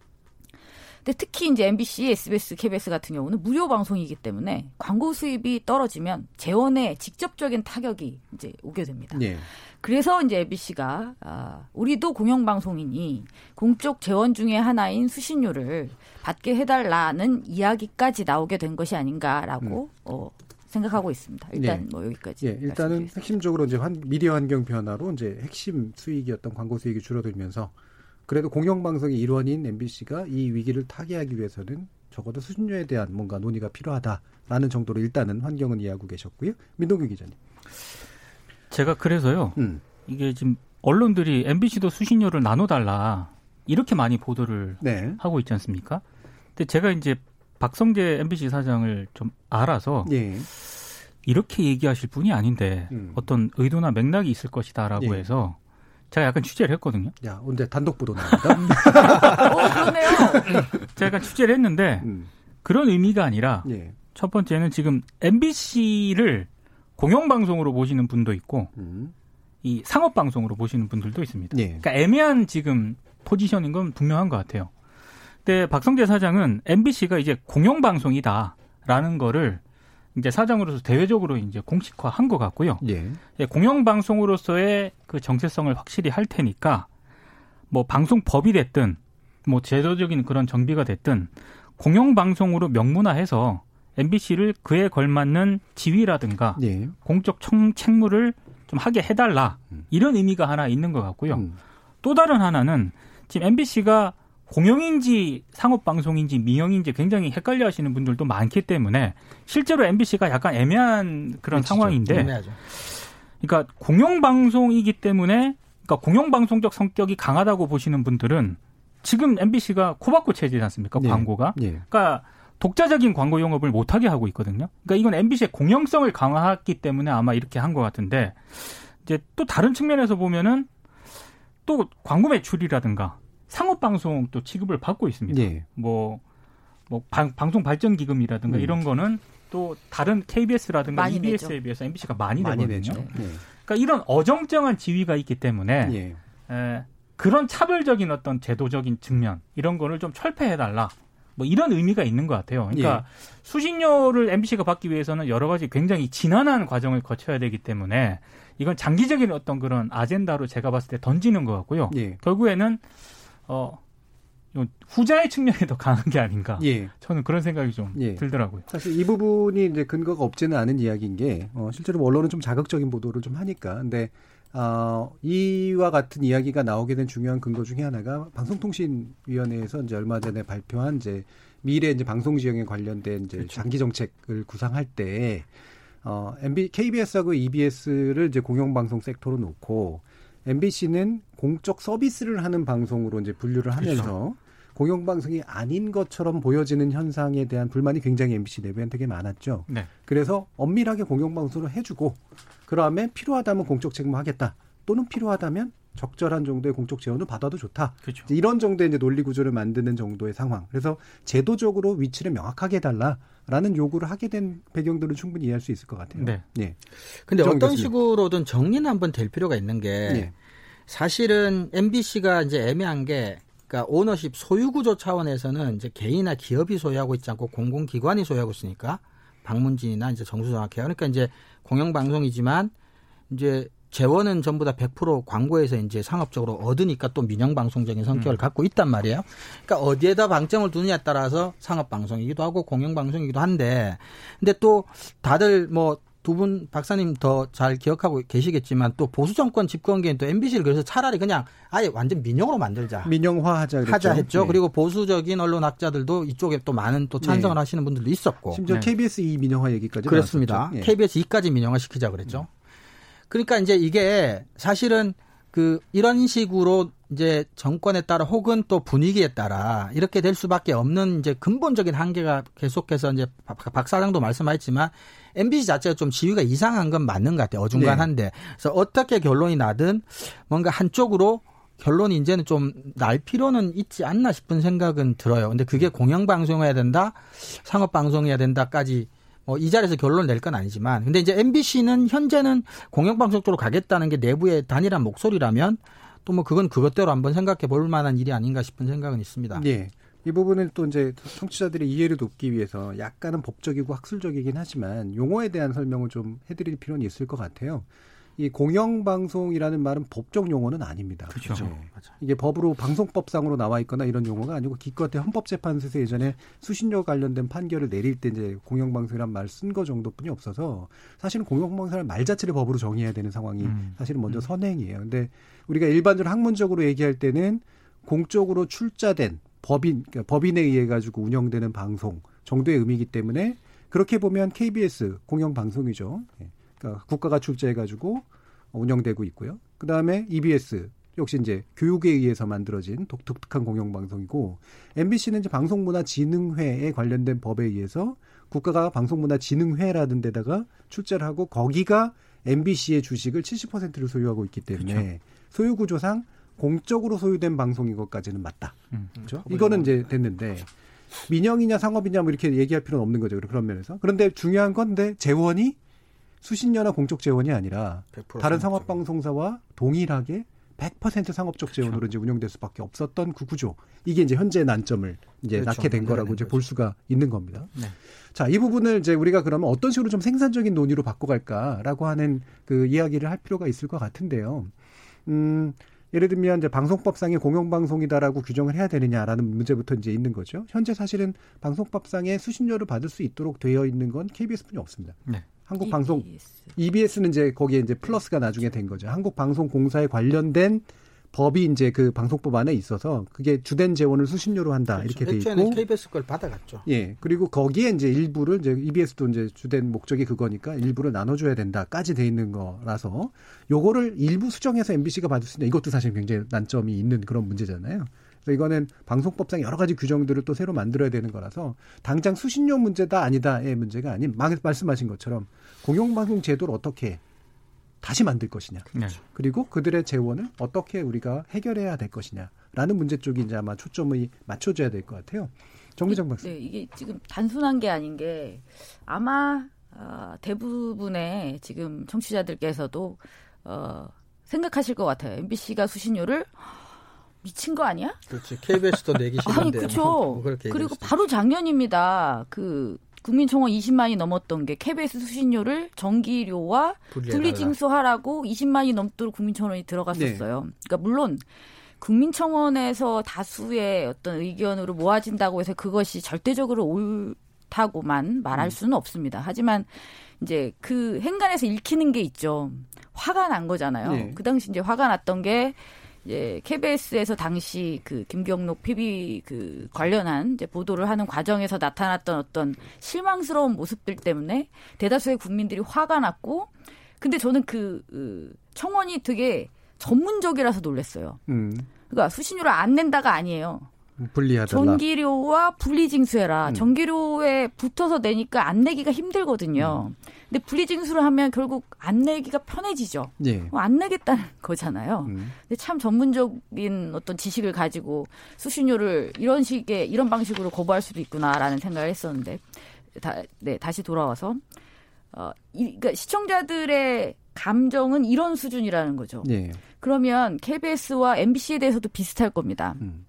근데 특히 이제 MBC, SBS, KBS 같은 경우는 무료 방송이기 때문에 광고 수입이 떨어지면 재원에 직접적인 타격이 이제 오게 됩니다. 예. 그래서 이제 MBC가 아, 우리도 공영방송이니 공적 재원 중에 하나인 수신료를 받게 해달라는 이야기까지 나오게 된 것이 아닌가라고 어, 생각하고 있습니다. 일단 네. 뭐 여기까지. 예, 일단은 말씀드리겠습니다. 핵심적으로 이제 환, 미디어 환경 변화로 이제 핵심 수익이었던 광고 수익이 줄어들면서 그래도 공영방송의 일원인 MBC가 이 위기를 타개하기 위해서는 적어도 수신료에 대한 뭔가 논의가 필요하다라는 정도로 일단은 환경은 이해하고 계셨고요. 민동규 기자님. 제가 그래서요. 음. 이게 지금 언론들이 MBC도 수신료를 나눠달라 이렇게 많이 보도를 네. 하고 있지 않습니까? 근데 제가 이제 박성재 MBC 사장을 좀 알아서 예. 이렇게 얘기하실 분이 아닌데 음. 어떤 의도나 맥락이 있을 것이다라고 예. 해서 제가 약간 취재를 했거든요. 야, 오늘 단독 보도 나옵니다. [laughs] 어, 그러네요. [laughs] 제가 약간 취재를 했는데 음. 그런 의미가 아니라 예. 첫 번째는 지금 MBC를 공영방송으로 보시는 분도 있고 음. 이 상업방송으로 보시는 분들도 있습니다. 예. 그러니까 애매한 지금 포지션인 건 분명한 것 같아요. 근데 박성재 사장은 MBC가 이제 공영방송이다라는 거를 이제 사장으로서 대외적으로 이제 공식화한 것 같고요. 예. 예, 공영방송으로서의 그 정체성을 확실히 할 테니까 뭐 방송법이 됐든 뭐 제도적인 그런 정비가 됐든 공영방송으로 명문화해서 MBC를 그에 걸맞는 지위라든가 예. 공적 청, 책무를 좀 하게 해달라 이런 의미가 하나 있는 것 같고요. 음. 또 다른 하나는 지금 MBC가 공영인지 상업방송인지 민영인지 굉장히 헷갈려 하시는 분들도 많기 때문에 실제로 MBC가 약간 애매한 그런 그렇죠. 상황인데 애매하죠. 그러니까 공영방송이기 때문에 그러니까 공영방송적 성격이 강하다고 보시는 분들은 지금 MBC가 코바코 체제지 않습니까? 네. 광고가. 예. 그러니까 독자적인 광고 영업을 못하게 하고 있거든요. 그러니까 이건 MBC의 공영성을 강화했기 때문에 아마 이렇게 한 것 같은데 이제 또 다른 측면에서 보면은 또 광고 매출이라든가 상업 방송 또 취급을 받고 있습니다. 예. 뭐, 뭐 방, 송 발전 기금이라든가 음. 이런 거는 또 다른 KBS라든가 EBS에 내죠. 비해서 MBC가 많이, 많이 내거든요. 내죠. 예. 그러니까 이런 어정쩡한 지위가 있기 때문에 예. 에, 그런 차별적인 어떤 제도적인 측면 이런 거를 좀 철폐해달라. 뭐 이런 의미가 있는 것 같아요. 그러니까 수신료를 MBC가 받기 위해서는 여러 가지 굉장히 지난한 과정을 거쳐야 되기 때문에 이건 장기적인 어떤 그런 아젠다로 제가 봤을 때 던지는 것 같고요. 예. 결국에는 어요 후자의 측면이 더 강한 게 아닌가. 예. 저는 그런 생각이 좀 예. 들더라고요. 사실 이 부분이 이제 근거가 없지는 않은 이야기인 게 어, 실제로 언론은 좀 자극적인 보도를 좀 하니까 근데 어, 이와 같은 이야기가 나오게 된 중요한 근거 중에 하나가 방송통신위원회에서 이제 얼마 전에 발표한 이제 미래 이제 방송 지형에 관련된 이제 그렇죠. 장기 정책을 구상할 때 어, MB, KBS하고 EBS를 이제 공영방송 섹터로 놓고 MBC는 공적 서비스를 하는 방송으로 이제 분류를 하면서 그렇죠. 공영방송이 아닌 것처럼 보여지는 현상에 대한 불만이 굉장히 MBC 내부엔 되게 많았죠. 네. 그래서 엄밀하게 공영방송을 해주고 그다음에 필요하다면 공적 책무하겠다 또는 필요하다면 적절한 정도의 공적 재원을 받아도 좋다. 그렇죠. 이런 정도의 이제 논리 구조를 만드는 정도의 상황. 그래서 제도적으로 위치를 명확하게 해달라 라는 요구를 하게 된 배경들은 충분히 이해할 수 있을 것 같아요. 네. 예. 근데 어떤 교수님. 식으로든 정리는 한번 될 필요가 있는 게 예. 사실은 MBC가 이제 애매한 게 그러니까 오너십 소유 구조 차원에서는 이제 개인이나 기업이 소유하고 있지 않고 공공기관이 소유하고 있으니까 방문진이나 이제 정수정확해요. 그러니까 이제 공영방송이지만 이제 재원은 전부 다 100% 광고에서 이제 상업적으로 얻으니까 또 민영 방송적인 성격을 갖고 있단 말이에요. 그러니까 어디에다 방점을 두느냐에 따라서 상업 방송이기도 하고 공영 방송이기도 한데 근데 또 다들 뭐 두분 박사님 더 잘 기억하고 계시겠지만 또 보수 정권 집권기엔 또 MBC를 그래서 차라리 그냥 아예 완전 민영으로 만들자. 민영화하자 그랬죠. 하자 했죠. 예. 그리고 보수적인 언론 학자들도 이쪽에 또 많은 또 찬성을 네. 하시는 분들도 있었고. 심지어 네. KBS 이 민영화 얘기까지 그렇습니다. 예. KBS 2까지 민영화 시키자 그랬죠. 그러니까 이제 이게 사실은 그 이런 식으로 이제 정권에 따라 혹은 또 분위기에 따라 이렇게 될 수밖에 없는 이제 근본적인 한계가 계속해서 이제 박, 박 사장도 말씀하셨지만 MBC 자체가 좀 지위가 이상한 건 맞는 것 같아요. 어중간한데. 그래서 어떻게 결론이 나든 뭔가 한쪽으로 결론이 이제는 좀 날 필요는 있지 않나 싶은 생각은 들어요. 근데 그게 공영방송해야 된다, 상업방송해야 된다까지 뭐이 자리에서 결론을 낼건 아니지만 근데 이제 MBC는 현재는 공영방송 쪽으로 가겠다는 게 내부의 단일한 목소리라면 또 뭐 그건 그것대로 한번 생각해 볼 만한 일이 아닌가 싶은 생각은 있습니다. 예. 이 부분을 또 이제 청취자들의 이해를 돕기 위해서 약간은 법적이고 학술적이긴 하지만 용어에 대한 설명을 좀 해드릴 필요는 있을 것 같아요. 이 공영방송이라는 말은 법적 용어는 아닙니다. 그렇죠. 예. 이게 법으로 방송법상으로 나와 있거나 이런 용어가 아니고 기껏해 헌법재판소에서 예전에 수신료 관련된 판결을 내릴 때 이제 공영방송이란 말 쓴 거 정도뿐이 없어서 사실은 공영방송이라는 말 자체를 법으로 정의해야 되는 상황이 음. 사실은 먼저 선행이에요. 근데 우리가 일반적으로 학문적으로 얘기할 때는 공적으로 출자된 법인 그러니까 법인에 의해 가지고 운영되는 방송 정도의 의미이기 때문에 그렇게 보면 KBS 공영 방송이죠. 예. 그러니까 국가가 출자해 가지고 운영되고 있고요. 그 다음에 EBS 역시 이제 교육에 의해서 만들어진 독 특한 공영 방송이고 MBC는 이제 방송문화진흥회에 관련된 법에 의해서 국가가 방송문화진흥회라는 데다가 출자를 하고 거기가 MBC의 주식을 70%를 소유하고 있기 때문에 소유 구조상 공적으로 소유된 방송인 것까지는 맞다. 음. 그렇죠? 이거는 이제 됐는데 민영이냐 상업이냐 뭐 이렇게 얘기할 필요는 없는 거죠. 그런 면에서. 그런데 중요한 건데 재원이 수신료나 공적 재원이 아니라 100% 다른. 상업방송사와 동일하게 100% 상업적 재원으로 이제 운영될 수밖에 없었던 그 구조. 이게 이제 현재 난점을 이제 그렇죠. 낳게 된 거라고 만들어낸 이제 거죠. 볼 수가 있는 겁니다. 네. 자, 이 부분을 이제 우리가 그러면 어떤 식으로 좀 생산적인 논의로 바꿔갈까라고 하는 그 이야기를 할 필요가 있을 것 같은데요. 음, 예를 들면 이제 방송법상의 공영방송이다라고 규정을 해야 되느냐라는 문제부터 이제 있는 거죠. 현재 사실은 방송법상의 수신료를 받을 수 있도록 되어 있는 건 KBS뿐이 없습니다. 네. 한국 방송 EBS. EBS는 이제 거기에 이제 플러스가 나중에 된 거죠. 한국 방송 공사에 관련된 법이 이제 그 방송법 안에 있어서 그게 주된 재원을 수신료로 한다 이렇게 돼 그렇죠. 애초에는 있고 KBS 걸 받아갔죠. 예 그리고 거기에 이제 일부를 이제 EBS도 이제 주된 목적이 그거니까 일부를 나눠줘야 된다까지 돼 있는 거라서 요거를 일부 수정해서 MBC가 받을 수 있는 이것도 사실 굉장히 난점이 있는 그런 문제잖아요. 그래서 이거는 방송법상 여러 가지 규정들을 또 새로 만들어야 되는 거라서 당장 수신료 문제다 아니다의 문제가 아닌 마- 말씀하신 것처럼 공영방송 제도를 어떻게 다시 만들 것이냐. 네. 그리고 그들의 재원을 어떻게 우리가 해결해야 될 것이냐라는 문제 쪽이 이제 아마 초점이 맞춰져야 될 것 같아요. 정미정 박사. 네, 이게 지금 단순한 게 아닌 게 아마 어, 대부분의 지금 청취자들께서도 어, 생각하실 것 같아요. MBC가 수신료를 미친 거 아니야? 그렇지. KBS도 [laughs] 내기 싫은데. 아니 그렇죠. 뭐 그렇게 그리고 바로 작년입니다. 그 국민청원 20만이 넘었던 게 KBS 수신료를 전기료와 분리징수하라고 20만이 넘도록 국민청원이 들어갔었어요. 네. 그러니까 물론 국민청원에서 다수의 어떤 의견으로 모아진다고 해서 그것이 절대적으로 옳다고만 말할 음. 수는 없습니다. 하지만 이제 그 행간에서 읽히는 게 있죠. 화가 난 거잖아요. 네. 그 당시 이제 화가 났던 게 이제 KBS에서 당시 그 김경록 PB 그 관련한 이제 보도를 하는 과정에서 나타났던 어떤 실망스러운 모습들 때문에 대다수의 국민들이 화가 났고 근데 저는 그, 그 청원이 되게 전문적이라서 놀랐어요. 음. 그러니까 수신료를 안 낸다가 아니에요. 분리하달라. 전기료와 분리징수해라. 음. 전기료에 붙어서 내니까 안 내기가 힘들거든요. 음. 근데 분리징수를 하면 결국 안 내기가 편해지죠. 예. 뭐안 내겠다는 [laughs] 거잖아요. 음. 근데 참 전문적인 어떤 지식을 가지고 수신료를 이런 식의 이런 방식으로 거부할 수도 있구나라는 생각을 했었는데 다, 네 다시 돌아와서 어, 이, 그러니까 시청자들의 감정은 이런 수준이라는 거죠. 예. 그러면 KBS와 MBC에 대해서도 비슷할 겁니다. 음.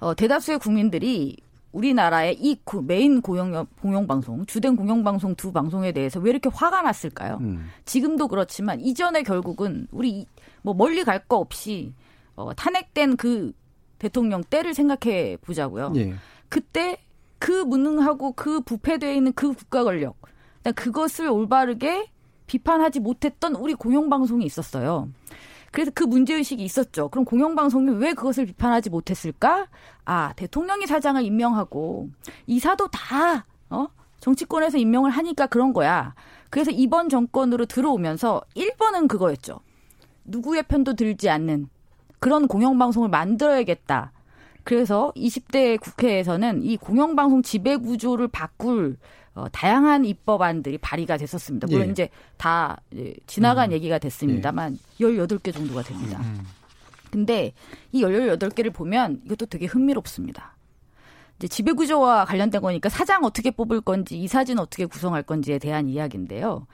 어, 대다수의 국민들이 우리나라의 이 메인 공영, 공영 방송, 주된 공영 방송 두 방송에 대해서 왜 이렇게 화가 났을까요? 음. 지금도 그렇지만 이전에 결국은 우리 뭐 멀리 갈 거 없이 어, 탄핵된 그 대통령 때를 생각해 보자고요. 예. 그때 그 무능하고 그 부패되어 있는 그 국가 권력, 그것을 올바르게 비판하지 못했던 우리 공영 방송이 있었어요. 그래서 그 문제의식이 있었죠. 그럼 공영방송이 왜 그것을 비판하지 못했을까? 아, 대통령이 사장을 임명하고 이사도 다, 어? 정치권에서 임명을 하니까 그런 거야. 그래서 이번 정권으로 들어오면서 1번은 그거였죠. 누구의 편도 들지 않는 그런 공영방송을 만들어야겠다. 그래서 20대 국회에서는 이 공영방송 지배 구조를 바꿀 어, 다양한 입법안들이 발의가 됐었습니다. 물론 예. 이제 다 이제 지나간 음. 얘기가 됐습니다만 예. 18개 정도가 됩니다. 음, 음. 근데 이 18개를 보면 이것도 되게 흥미롭습니다. 이제 지배구조와 관련된 거니까 사장 어떻게 뽑을 건지 이 사진 어떻게 구성할 건지에 대한 이야기인데요.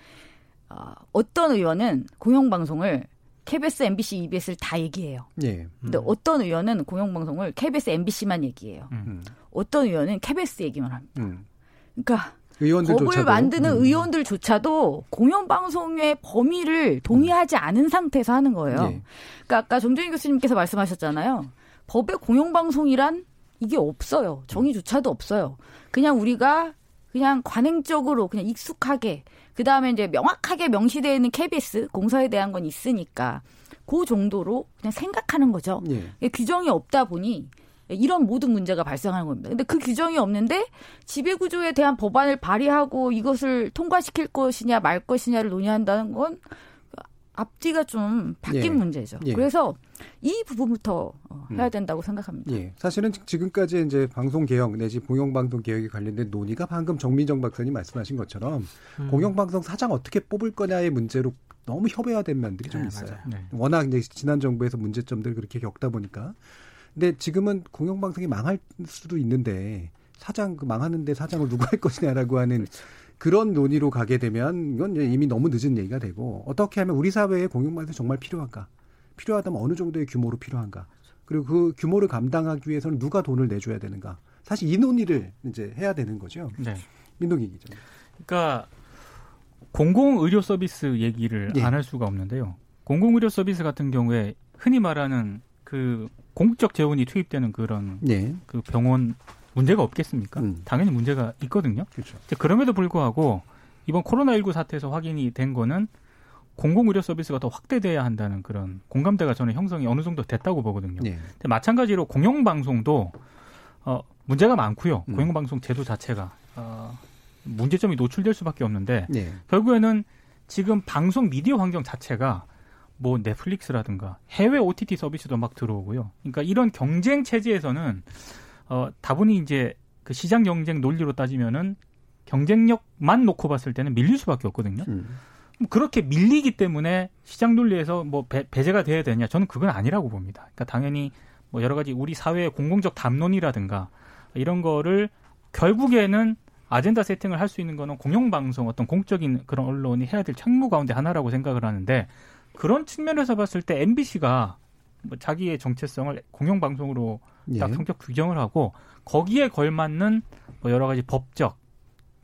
어, 어떤 의원은 공영방송을 KBS, MBC, EBS를 다 얘기해요. 예. 음. 근데 어떤 의원은 공영방송을 KBS, MBC만 얘기해요. 음. 어떤 의원은 KBS 얘기만 합니다. 음. 그러니까 의원들조차도. 법을 만드는 음. 의원들조차도 공영방송의 범위를 동의하지 않은 상태에서 하는 거예요. 네. 그러니까 아까 정준희 교수님께서 말씀하셨잖아요. 법에 공영방송이란 이게 없어요. 정의조차도 없어요. 그냥 우리가 그냥 관행적으로 그냥 익숙하게 그 다음에 이제 명확하게 명시되어 있는 KBS 공사에 대한 건 있으니까 그 정도로 그냥 생각하는 거죠. 네. 규정이 없다 보니 이런 모든 문제가 발생하는 겁니다. 근데 그 규정이 없는데 지배구조에 대한 법안을 발의하고 이것을 통과시킬 것이냐 말 것이냐를 논의한다는 건 앞뒤가 좀 바뀐 예. 문제죠. 예. 그래서 이 부분부터 어, 해야 음. 된다고 생각합니다. 예. 사실은 지금까지 이제 방송 개혁 내지 공영 방송 개혁에 관련된 논의가 방금 정민정 박사님 말씀하신 것처럼 음. 공영 방송 사장 어떻게 뽑을 거냐의 문제로 너무 협의화된 면들이 좀 네, 있어요. 네. 워낙 이제 지난 정부에서 문제점들 그렇게 겪다 보니까 근데 지금은 공영방송이 망할 수도 있는데 사장 그 망하는데 사장을 누가 할 것이냐라고 하는 그렇죠. 그런 논의로 가게 되면 이건 이미 너무 늦은 얘기가 되고 어떻게 하면 우리 사회에 공영방송이 정말 필요한가? 필요하다면 어느 정도의 규모로 필요한가? 그리고 그 규모를 감당하기 위해서는 누가 돈을 내줘야 되는가? 사실 이 논의를 이제 해야 되는 거죠. 네. 민동기 기자. 그러니까 공공 의료 서비스 얘기를 네. 안할 수가 없는데요. 공공 의료 서비스 같은 경우에 흔히 말하는 그 공적 재원이 투입되는 그런 네. 그 병원 문제가 없겠습니까? 음. 당연히 문제가 있거든요. 그렇죠. 그럼에도 불구하고 이번 코로나19 사태에서 확인이 된 거는 공공의료 서비스가 더 확대돼야 한다는 그런 공감대가 저는 형성이 어느 정도 됐다고 보거든요. 네. 근데 마찬가지로 공영방송도 어, 문제가 많고요. 음. 공영방송 제도 자체가 어, 문제점이 노출될 수밖에 없는데 네. 결국에는 지금 방송 미디어 환경 자체가 뭐 넷플릭스라든가 해외 OTT 서비스도 막 들어오고요. 그러니까 이런 경쟁 체제에서는 어 다분히 이제 그 시장 경쟁 논리로 따지면은 경쟁력만 놓고 봤을 때는 밀릴 수밖에 없거든요. 음. 그렇게 밀리기 때문에 시장 논리에서 뭐 배, 배제가 돼야 되냐? 저는 그건 아니라고 봅니다. 그러니까 당연히 뭐 여러 가지 우리 사회의 공공적 담론이라든가 이런 거를 결국에는 아젠다 세팅을 할 수 있는 거는 공영방송 어떤 공적인 그런 언론이 해야 될 책무 가운데 하나라고 생각을 하는데 그런 측면에서 봤을 때 MBC가 뭐 자기의 정체성을 공영방송으로 딱 예. 성격 규정을 하고 거기에 걸맞는 뭐 여러 가지 법적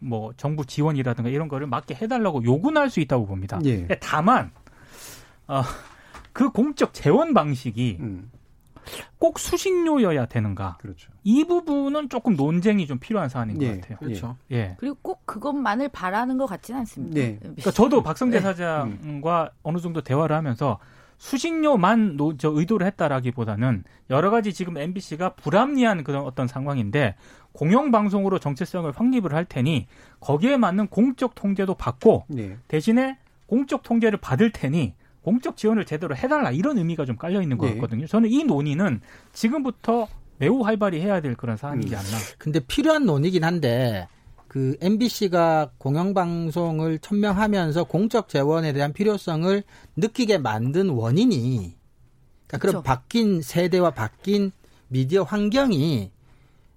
뭐 정부 지원이라든가 이런 거를 맞게 해달라고 요구는 할 수 있다고 봅니다. 예. 다만 어, 그 공적 재원 방식이 음, 꼭 수신료여야 되는가? 그렇죠. 이 부분은 조금 논쟁이 좀 필요한 사안인 것 예. 같아요. 그렇죠. 예. 그리고 꼭 그것만을 바라는 것 같지는 않습니다. 네. 그러니까 저도 박성재 네. 사장과 어느 정도 대화를 하면서 수신료만 노, 저 의도를 했다라기보다는 여러 가지 지금 MBC가 불합리한 그런 어떤 상황인데 공영방송으로 정체성을 확립을 할 테니 거기에 맞는 공적 통제도 받고 네. 대신에 공적 통제를 받을 테니 공적 지원을 제대로 해달라 이런 의미가 좀 깔려 있는 것 네. 같거든요. 저는 이 논의는 지금부터 매우 활발히 해야 될 그런 사안이지 음. 않나. 근데 필요한 논의긴 한데 그 MBC가 공영방송을 천명하면서 공적 재원에 대한 필요성을 느끼게 만든 원인이 그러니까 그런. 바뀐 세대와 바뀐 미디어 환경이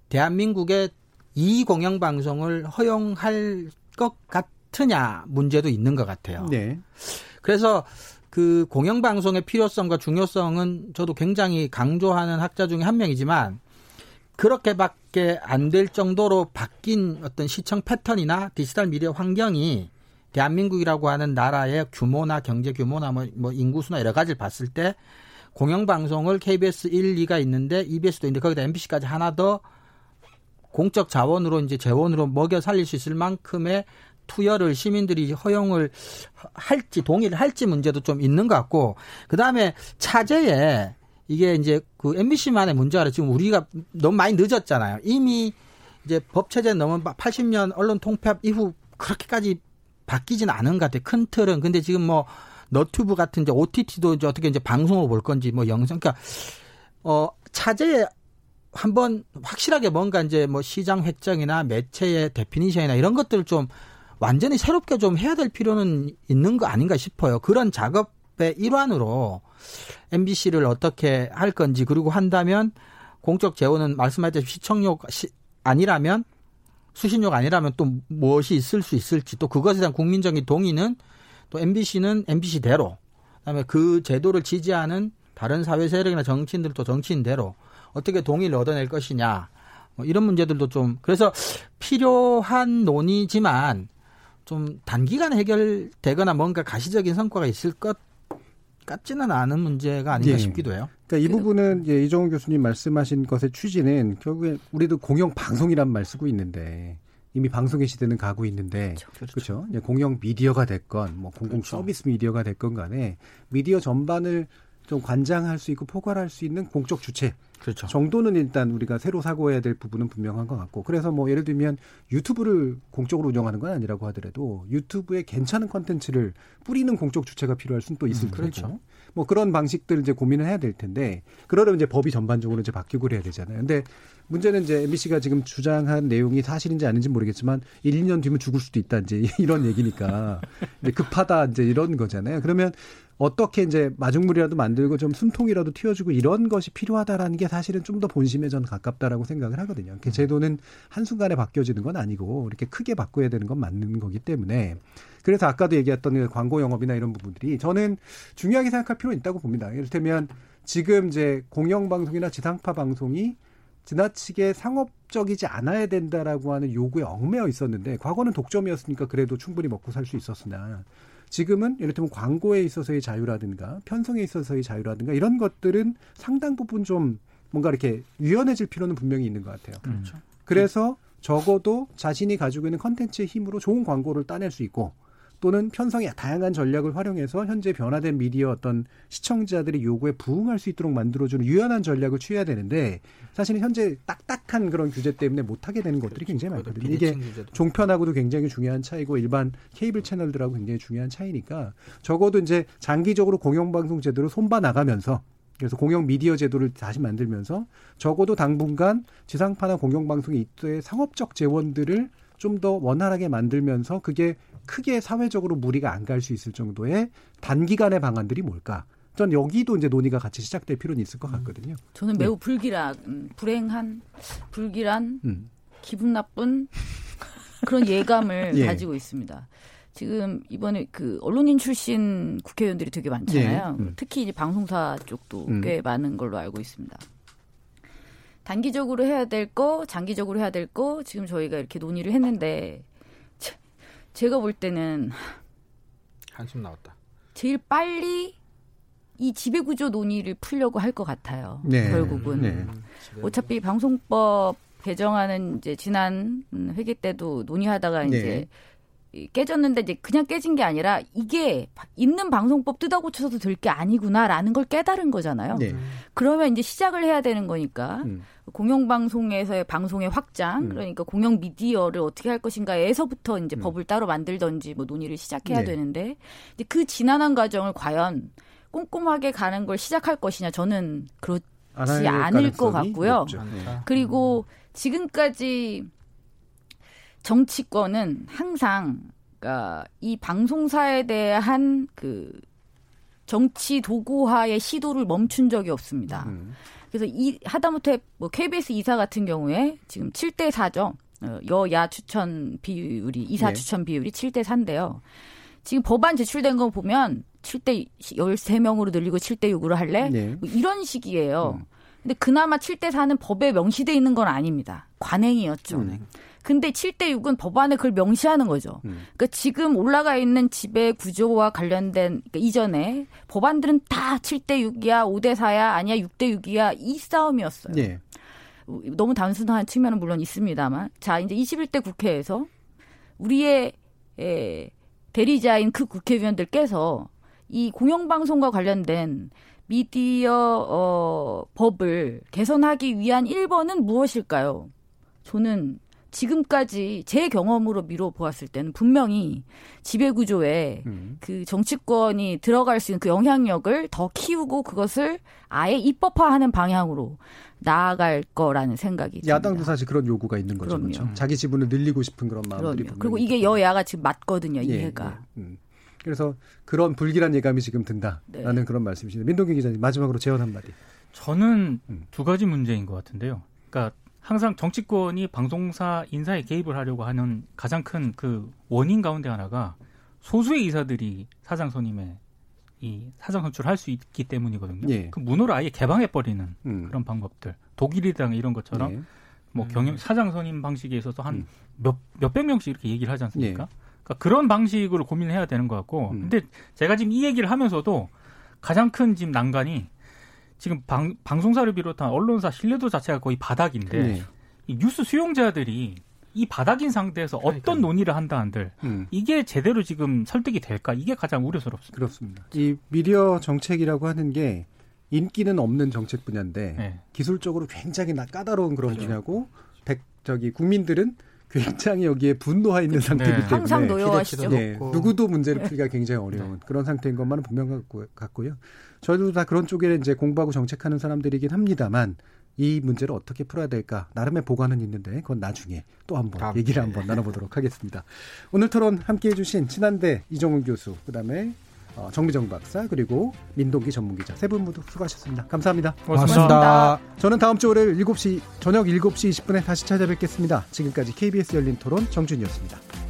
대한민국의 이 공영방송을 허용할 것 같으냐 문제도 있는 것 같아요. 네. 그래서 그 공영방송의 필요성과 중요성은 저도 굉장히 강조하는 학자 중에 한 명이지만 그렇게밖에 안 될 정도로 바뀐 어떤 시청 패턴이나 디지털 미디어 환경이 대한민국이라고 하는 나라의 규모나 경제 규모나 뭐, 뭐 인구수나 여러 가지를 봤을 때 공영방송을 KBS 1, 2가 있는데 EBS도 있는데 거기다 MBC까지 하나 더 공적 자원으로 이제 재원으로 먹여 살릴 수 있을 만큼의 투여를 시민들이 허용을 할지 동의를 할지 문제도 좀 있는 것 같고 그다음에 차제에 이게 이제 그 MBC만의 문제가 지금 우리가 너무 많이 늦었잖아요. 이미 이제 법 체제 넘은 80년 언론 통폐합 이후 그렇게까지 바뀌진 않은 것 같아요. 큰 틀은. 근데 지금 뭐 너튜브 같은 이제 OTT도 이제 어떻게 이제 방송으로 볼 건지 뭐 영상 그러니까 어 차제에 한번 확실하게 뭔가 이제 뭐 시장 획정이나 매체의 데피니션이나 이런 것들을 좀 완전히 새롭게 좀 해야 될 필요는 있는 거 아닌가 싶어요. 그런 작업의 일환으로 MBC를 어떻게 할 건지 그리고 한다면 공적 재원은 말씀하셨듯이 시청료 시- 아니라면 수신료가 아니라면 또 무엇이 있을 수 있을지 또 그것에 대한 국민적인 동의는 또 MBC는 MBC대로 그다음에 그 제도를 지지하는 다른 사회 세력이나 정치인들도 정치인대로 어떻게 동의를 얻어낼 것이냐 뭐 이런 문제들도 좀 그래서 필요한 논의지만 좀 단기간에 해결되거나 뭔가 가시적인 성과가 있을 것 같지는 않은 문제가 아닌가 예. 싶기도 해요. 그러니까 이 부분은 이제 이정훈 교수님 말씀하신 것의 취지는 결국에 우리도 공영 방송이란 말 쓰고 있는데 이미 방송의 시대는 가고 있는데 그렇죠. 이제 공영 미디어가 됐건 뭐 공공 그렇죠. 서비스 미디어가 됐건 간에 미디어 전반을 좀 관장할 수 있고 포괄할 수 있는 공적 주체 그렇죠. 정도는 일단 우리가 새로 사고해야 될 부분은 분명한 것 같고 그래서 뭐 예를 들면 유튜브를 공적으로 운영하는 건 아니라고 하더라도 유튜브에 괜찮은 컨텐츠를 뿌리는 공적 주체가 필요할 수는 또 있을 음, 그렇죠. 뭐 그런 방식들 이제 고민을 해야 될 텐데 그러려면 이제 법이 전반적으로 이제 바뀌고 그래야 되잖아요. 근데 문제는 이제 MBC가 지금 주장한 내용이 사실인지 아닌지 모르겠지만 1, 2년 뒤면 죽을 수도 있다 이제 [laughs] 이런 얘기니까 급하다 이제 이런 거잖아요. 그러면 어떻게 이제 마중물이라도 만들고 좀 숨통이라도 틔워주고 이런 것이 필요하다라는 게 사실은 좀 더 본심에 전 가깝다라고 생각을 하거든요. 그 제도는 한순간에 바뀌어지는 건 아니고 이렇게 크게 바꿔야 되는 건 맞는 거기 때문에 그래서 아까도 얘기했던 그 광고 영업이나 이런 부분들이 저는 중요하게 생각할 필요는 있다고 봅니다. 이를테면 지금 이제 공영방송이나 지상파 방송이 지나치게 상업적이지 않아야 된다라고 하는 요구에 얽매여 있었는데 과거는 독점이었으니까 그래도 충분히 먹고 살 수 있었으나 지금은 예를 들면 광고에 있어서의 자유라든가 편성에 있어서의 자유라든가 이런 것들은 상당 부분 좀 뭔가 이렇게 유연해질 필요는 분명히 있는 것 같아요. 그렇죠. 그래서 적어도 자신이 가지고 있는 컨텐츠의 힘으로 좋은 광고를 따낼 수 있고 또는 편성의 다양한 전략을 활용해서 현재 변화된 미디어 어떤 시청자들의 요구에 부응할 수 있도록 만들어주는 유연한 전략을 취해야 되는데 사실은 현재 딱딱한 그런 규제 때문에 못하게 되는 것들이 굉장히 많거든요. 이게 종편하고도 굉장히 중요한 차이고 일반 케이블 채널들하고 굉장히 중요한 차이니까 적어도 이제 장기적으로 공영방송 제도를 손봐 나가면서 그래서 공영 미디어 제도를 다시 만들면서 적어도 당분간 지상파나 공영방송의 이때의 상업적 재원들을 좀 더 원활하게 만들면서 그게 크게 사회적으로 무리가 안 갈 수 있을 정도의 단기간의 방안들이 뭘까? 전 여기도 이제 논의가 같이 시작될 필요는 있을 것 같거든요. 저는 매우 불길한, 음, 불행한, 불길한, 음. 기분 나쁜 그런 예감을 [laughs] 예. 가지고 있습니다. 지금 이번에 그 언론인 출신 국회의원들이 되게 많잖아요. 예. 음. 특히 이제 방송사 쪽도 음. 꽤 많은 걸로 알고 있습니다. 단기적으로 해야 될 거, 장기적으로 해야 될 거, 지금 저희가 이렇게 논의를 했는데, 제, 제가 볼 때는 한숨 나왔다. 제일 빨리 이 지배구조 논의를 풀려고 할 것 같아요. 네. 결국은. 네. 어차피 방송법 개정안은 이제 지난 음, 회기 때도 논의하다가 네. 이제 이 깨졌는데 이제 그냥 깨진 게 아니라 이게 있는 방송법 뜯어 고쳐서도 될게 아니구나라는 걸 깨달은 거잖아요. 네. 그러면 이제 시작을 해야 되는 거니까 음. 공영방송에서의 방송의 확장, 음. 그러니까 공영 미디어를 어떻게 할 것인가에서부터 이제 음. 법을 따로 만들던지 뭐 논의를 시작해야 네. 되는데 이제 그 지난한 과정을 과연 꼼꼼하게 가는 걸 시작할 것이냐 저는 그렇 안할 않을 것 같고요. 높죠. 네. 그리고 지금까지 정치권은 항상 그러니까 이 방송사에 대한 그 정치 도구화의 시도를 멈춘 적이 없습니다. 음. 그래서 이 하다못해 뭐 KBS 이사 같은 경우에 지금 7대 4죠. 어, 여야 추천 비율이 이사 네. 추천 비율이 7대 4인데요. 지금 법안 제출된 거 보면 7대 13명으로 늘리고 7대 6으로 할래? 네. 뭐 이런 식이에요. 음. 근데 그나마 7대 4는 법에 명시돼 있는 건 아닙니다. 관행이었죠. 음. 근데 7대 6은 법안에 그걸 명시하는 거죠. 음. 그러니까 지금 올라가 있는 지배 구조와 관련된 그러니까 이전에 법안들은 다 7대 6이야, 5대 4야, 아니야 6대 6이야 이 싸움이었어요. 예. 너무 단순한 측면은 물론 있습니다만 자 이제 21대 국회에서 우리의 에, 대리자인 그 국회의원들께서 이 공영방송과 관련된 미디어 어, 법을 개선하기 위한 1번은 무엇일까요? 저는 지금까지 제 경험으로 미뤄 보았을 때는 분명히 지배 구조에 음. 그 정치권이 들어갈 수 있는 그 영향력을 더 키우고 그것을 아예 입법화하는 방향으로 나아갈 거라는 생각이 야당도 듭니다. 사실 그런 요구가 있는 거죠. 그럼요. 그렇죠? 자기 지분을 늘리고 싶은 그런 마음들이 그리고 이게 있고. 여야가 지금 맞거든요. 예, 이해가. 예. 음. 그래서 그런 불길한 예감이 지금 든다라는 네. 그런 말씀이시네요. 민동기 기자님 마지막으로 제언 한 마디. 저는 음. 두 가지 문제인 것 같은데요. 그러니까 항상 정치권이 방송사 인사에 개입을 하려고 하는 가장 큰 그 원인 가운데 하나가 소수의 이사들이 사장 선임에 이 사장 선출을 할수 있기 때문이거든요. 예. 그 문호를 아예 개방해 버리는 음. 그런 방법들. 독일이랑 이런 것처럼 예. 뭐 경영 사장 선임 방식에 있어서 음. 한몇 몇백 명씩 이렇게 얘기를 하지 않습니까? 예. 그러니까 그런 방식으로 고민해야 되는 것 같고. 음. 근데 제가 지금 이 얘기를 하면서도 가장 큰 지금 난관이 지금 방, 방송사를 비롯한 언론사 신뢰도 자체가 거의 바닥인데 네. 이 뉴스 수용자들이 이 바닥인 상태에서 어떤 그러니까요. 논의를 한다 한들 음. 이게 제대로 지금 설득이 될까 이게 가장 우려스럽습니다. 그렇습니다. 이 미디어 정책이라고 하는 게 인기는 없는 정책 분야인데 네. 기술적으로 굉장히 나- 까다로운 그런 분야고 백 저기 국민들은 굉장히 여기에 분노해 있는 상태이기 네. 때문에 항상 노여하시죠. 예, 높고. 누구도 문제를 풀기가 굉장히 어려운 그런 상태인 것만은 분명 같고, 같고요. 저희도 다 그런 쪽에 이제 공부하고 정책하는 사람들이긴 합니다만 이 문제를 어떻게 풀어야 될까 나름의 보관은 있는데 그건 나중에 또 한번 다음 얘기를 주에. 한번 나눠보도록 하겠습니다. 오늘 토론 함께해 주신 친한대 이종훈 교수 그다음에 어, 정미정 박사 그리고 민동기 전문기자 세 분 모두 수고하셨습니다. 감사합니다. 고맙습니다. 저는 다음 주 월요일 7시 저녁 7시 20분에 다시 찾아뵙겠습니다. 지금까지 KBS 열린 토론 정준이었습니다.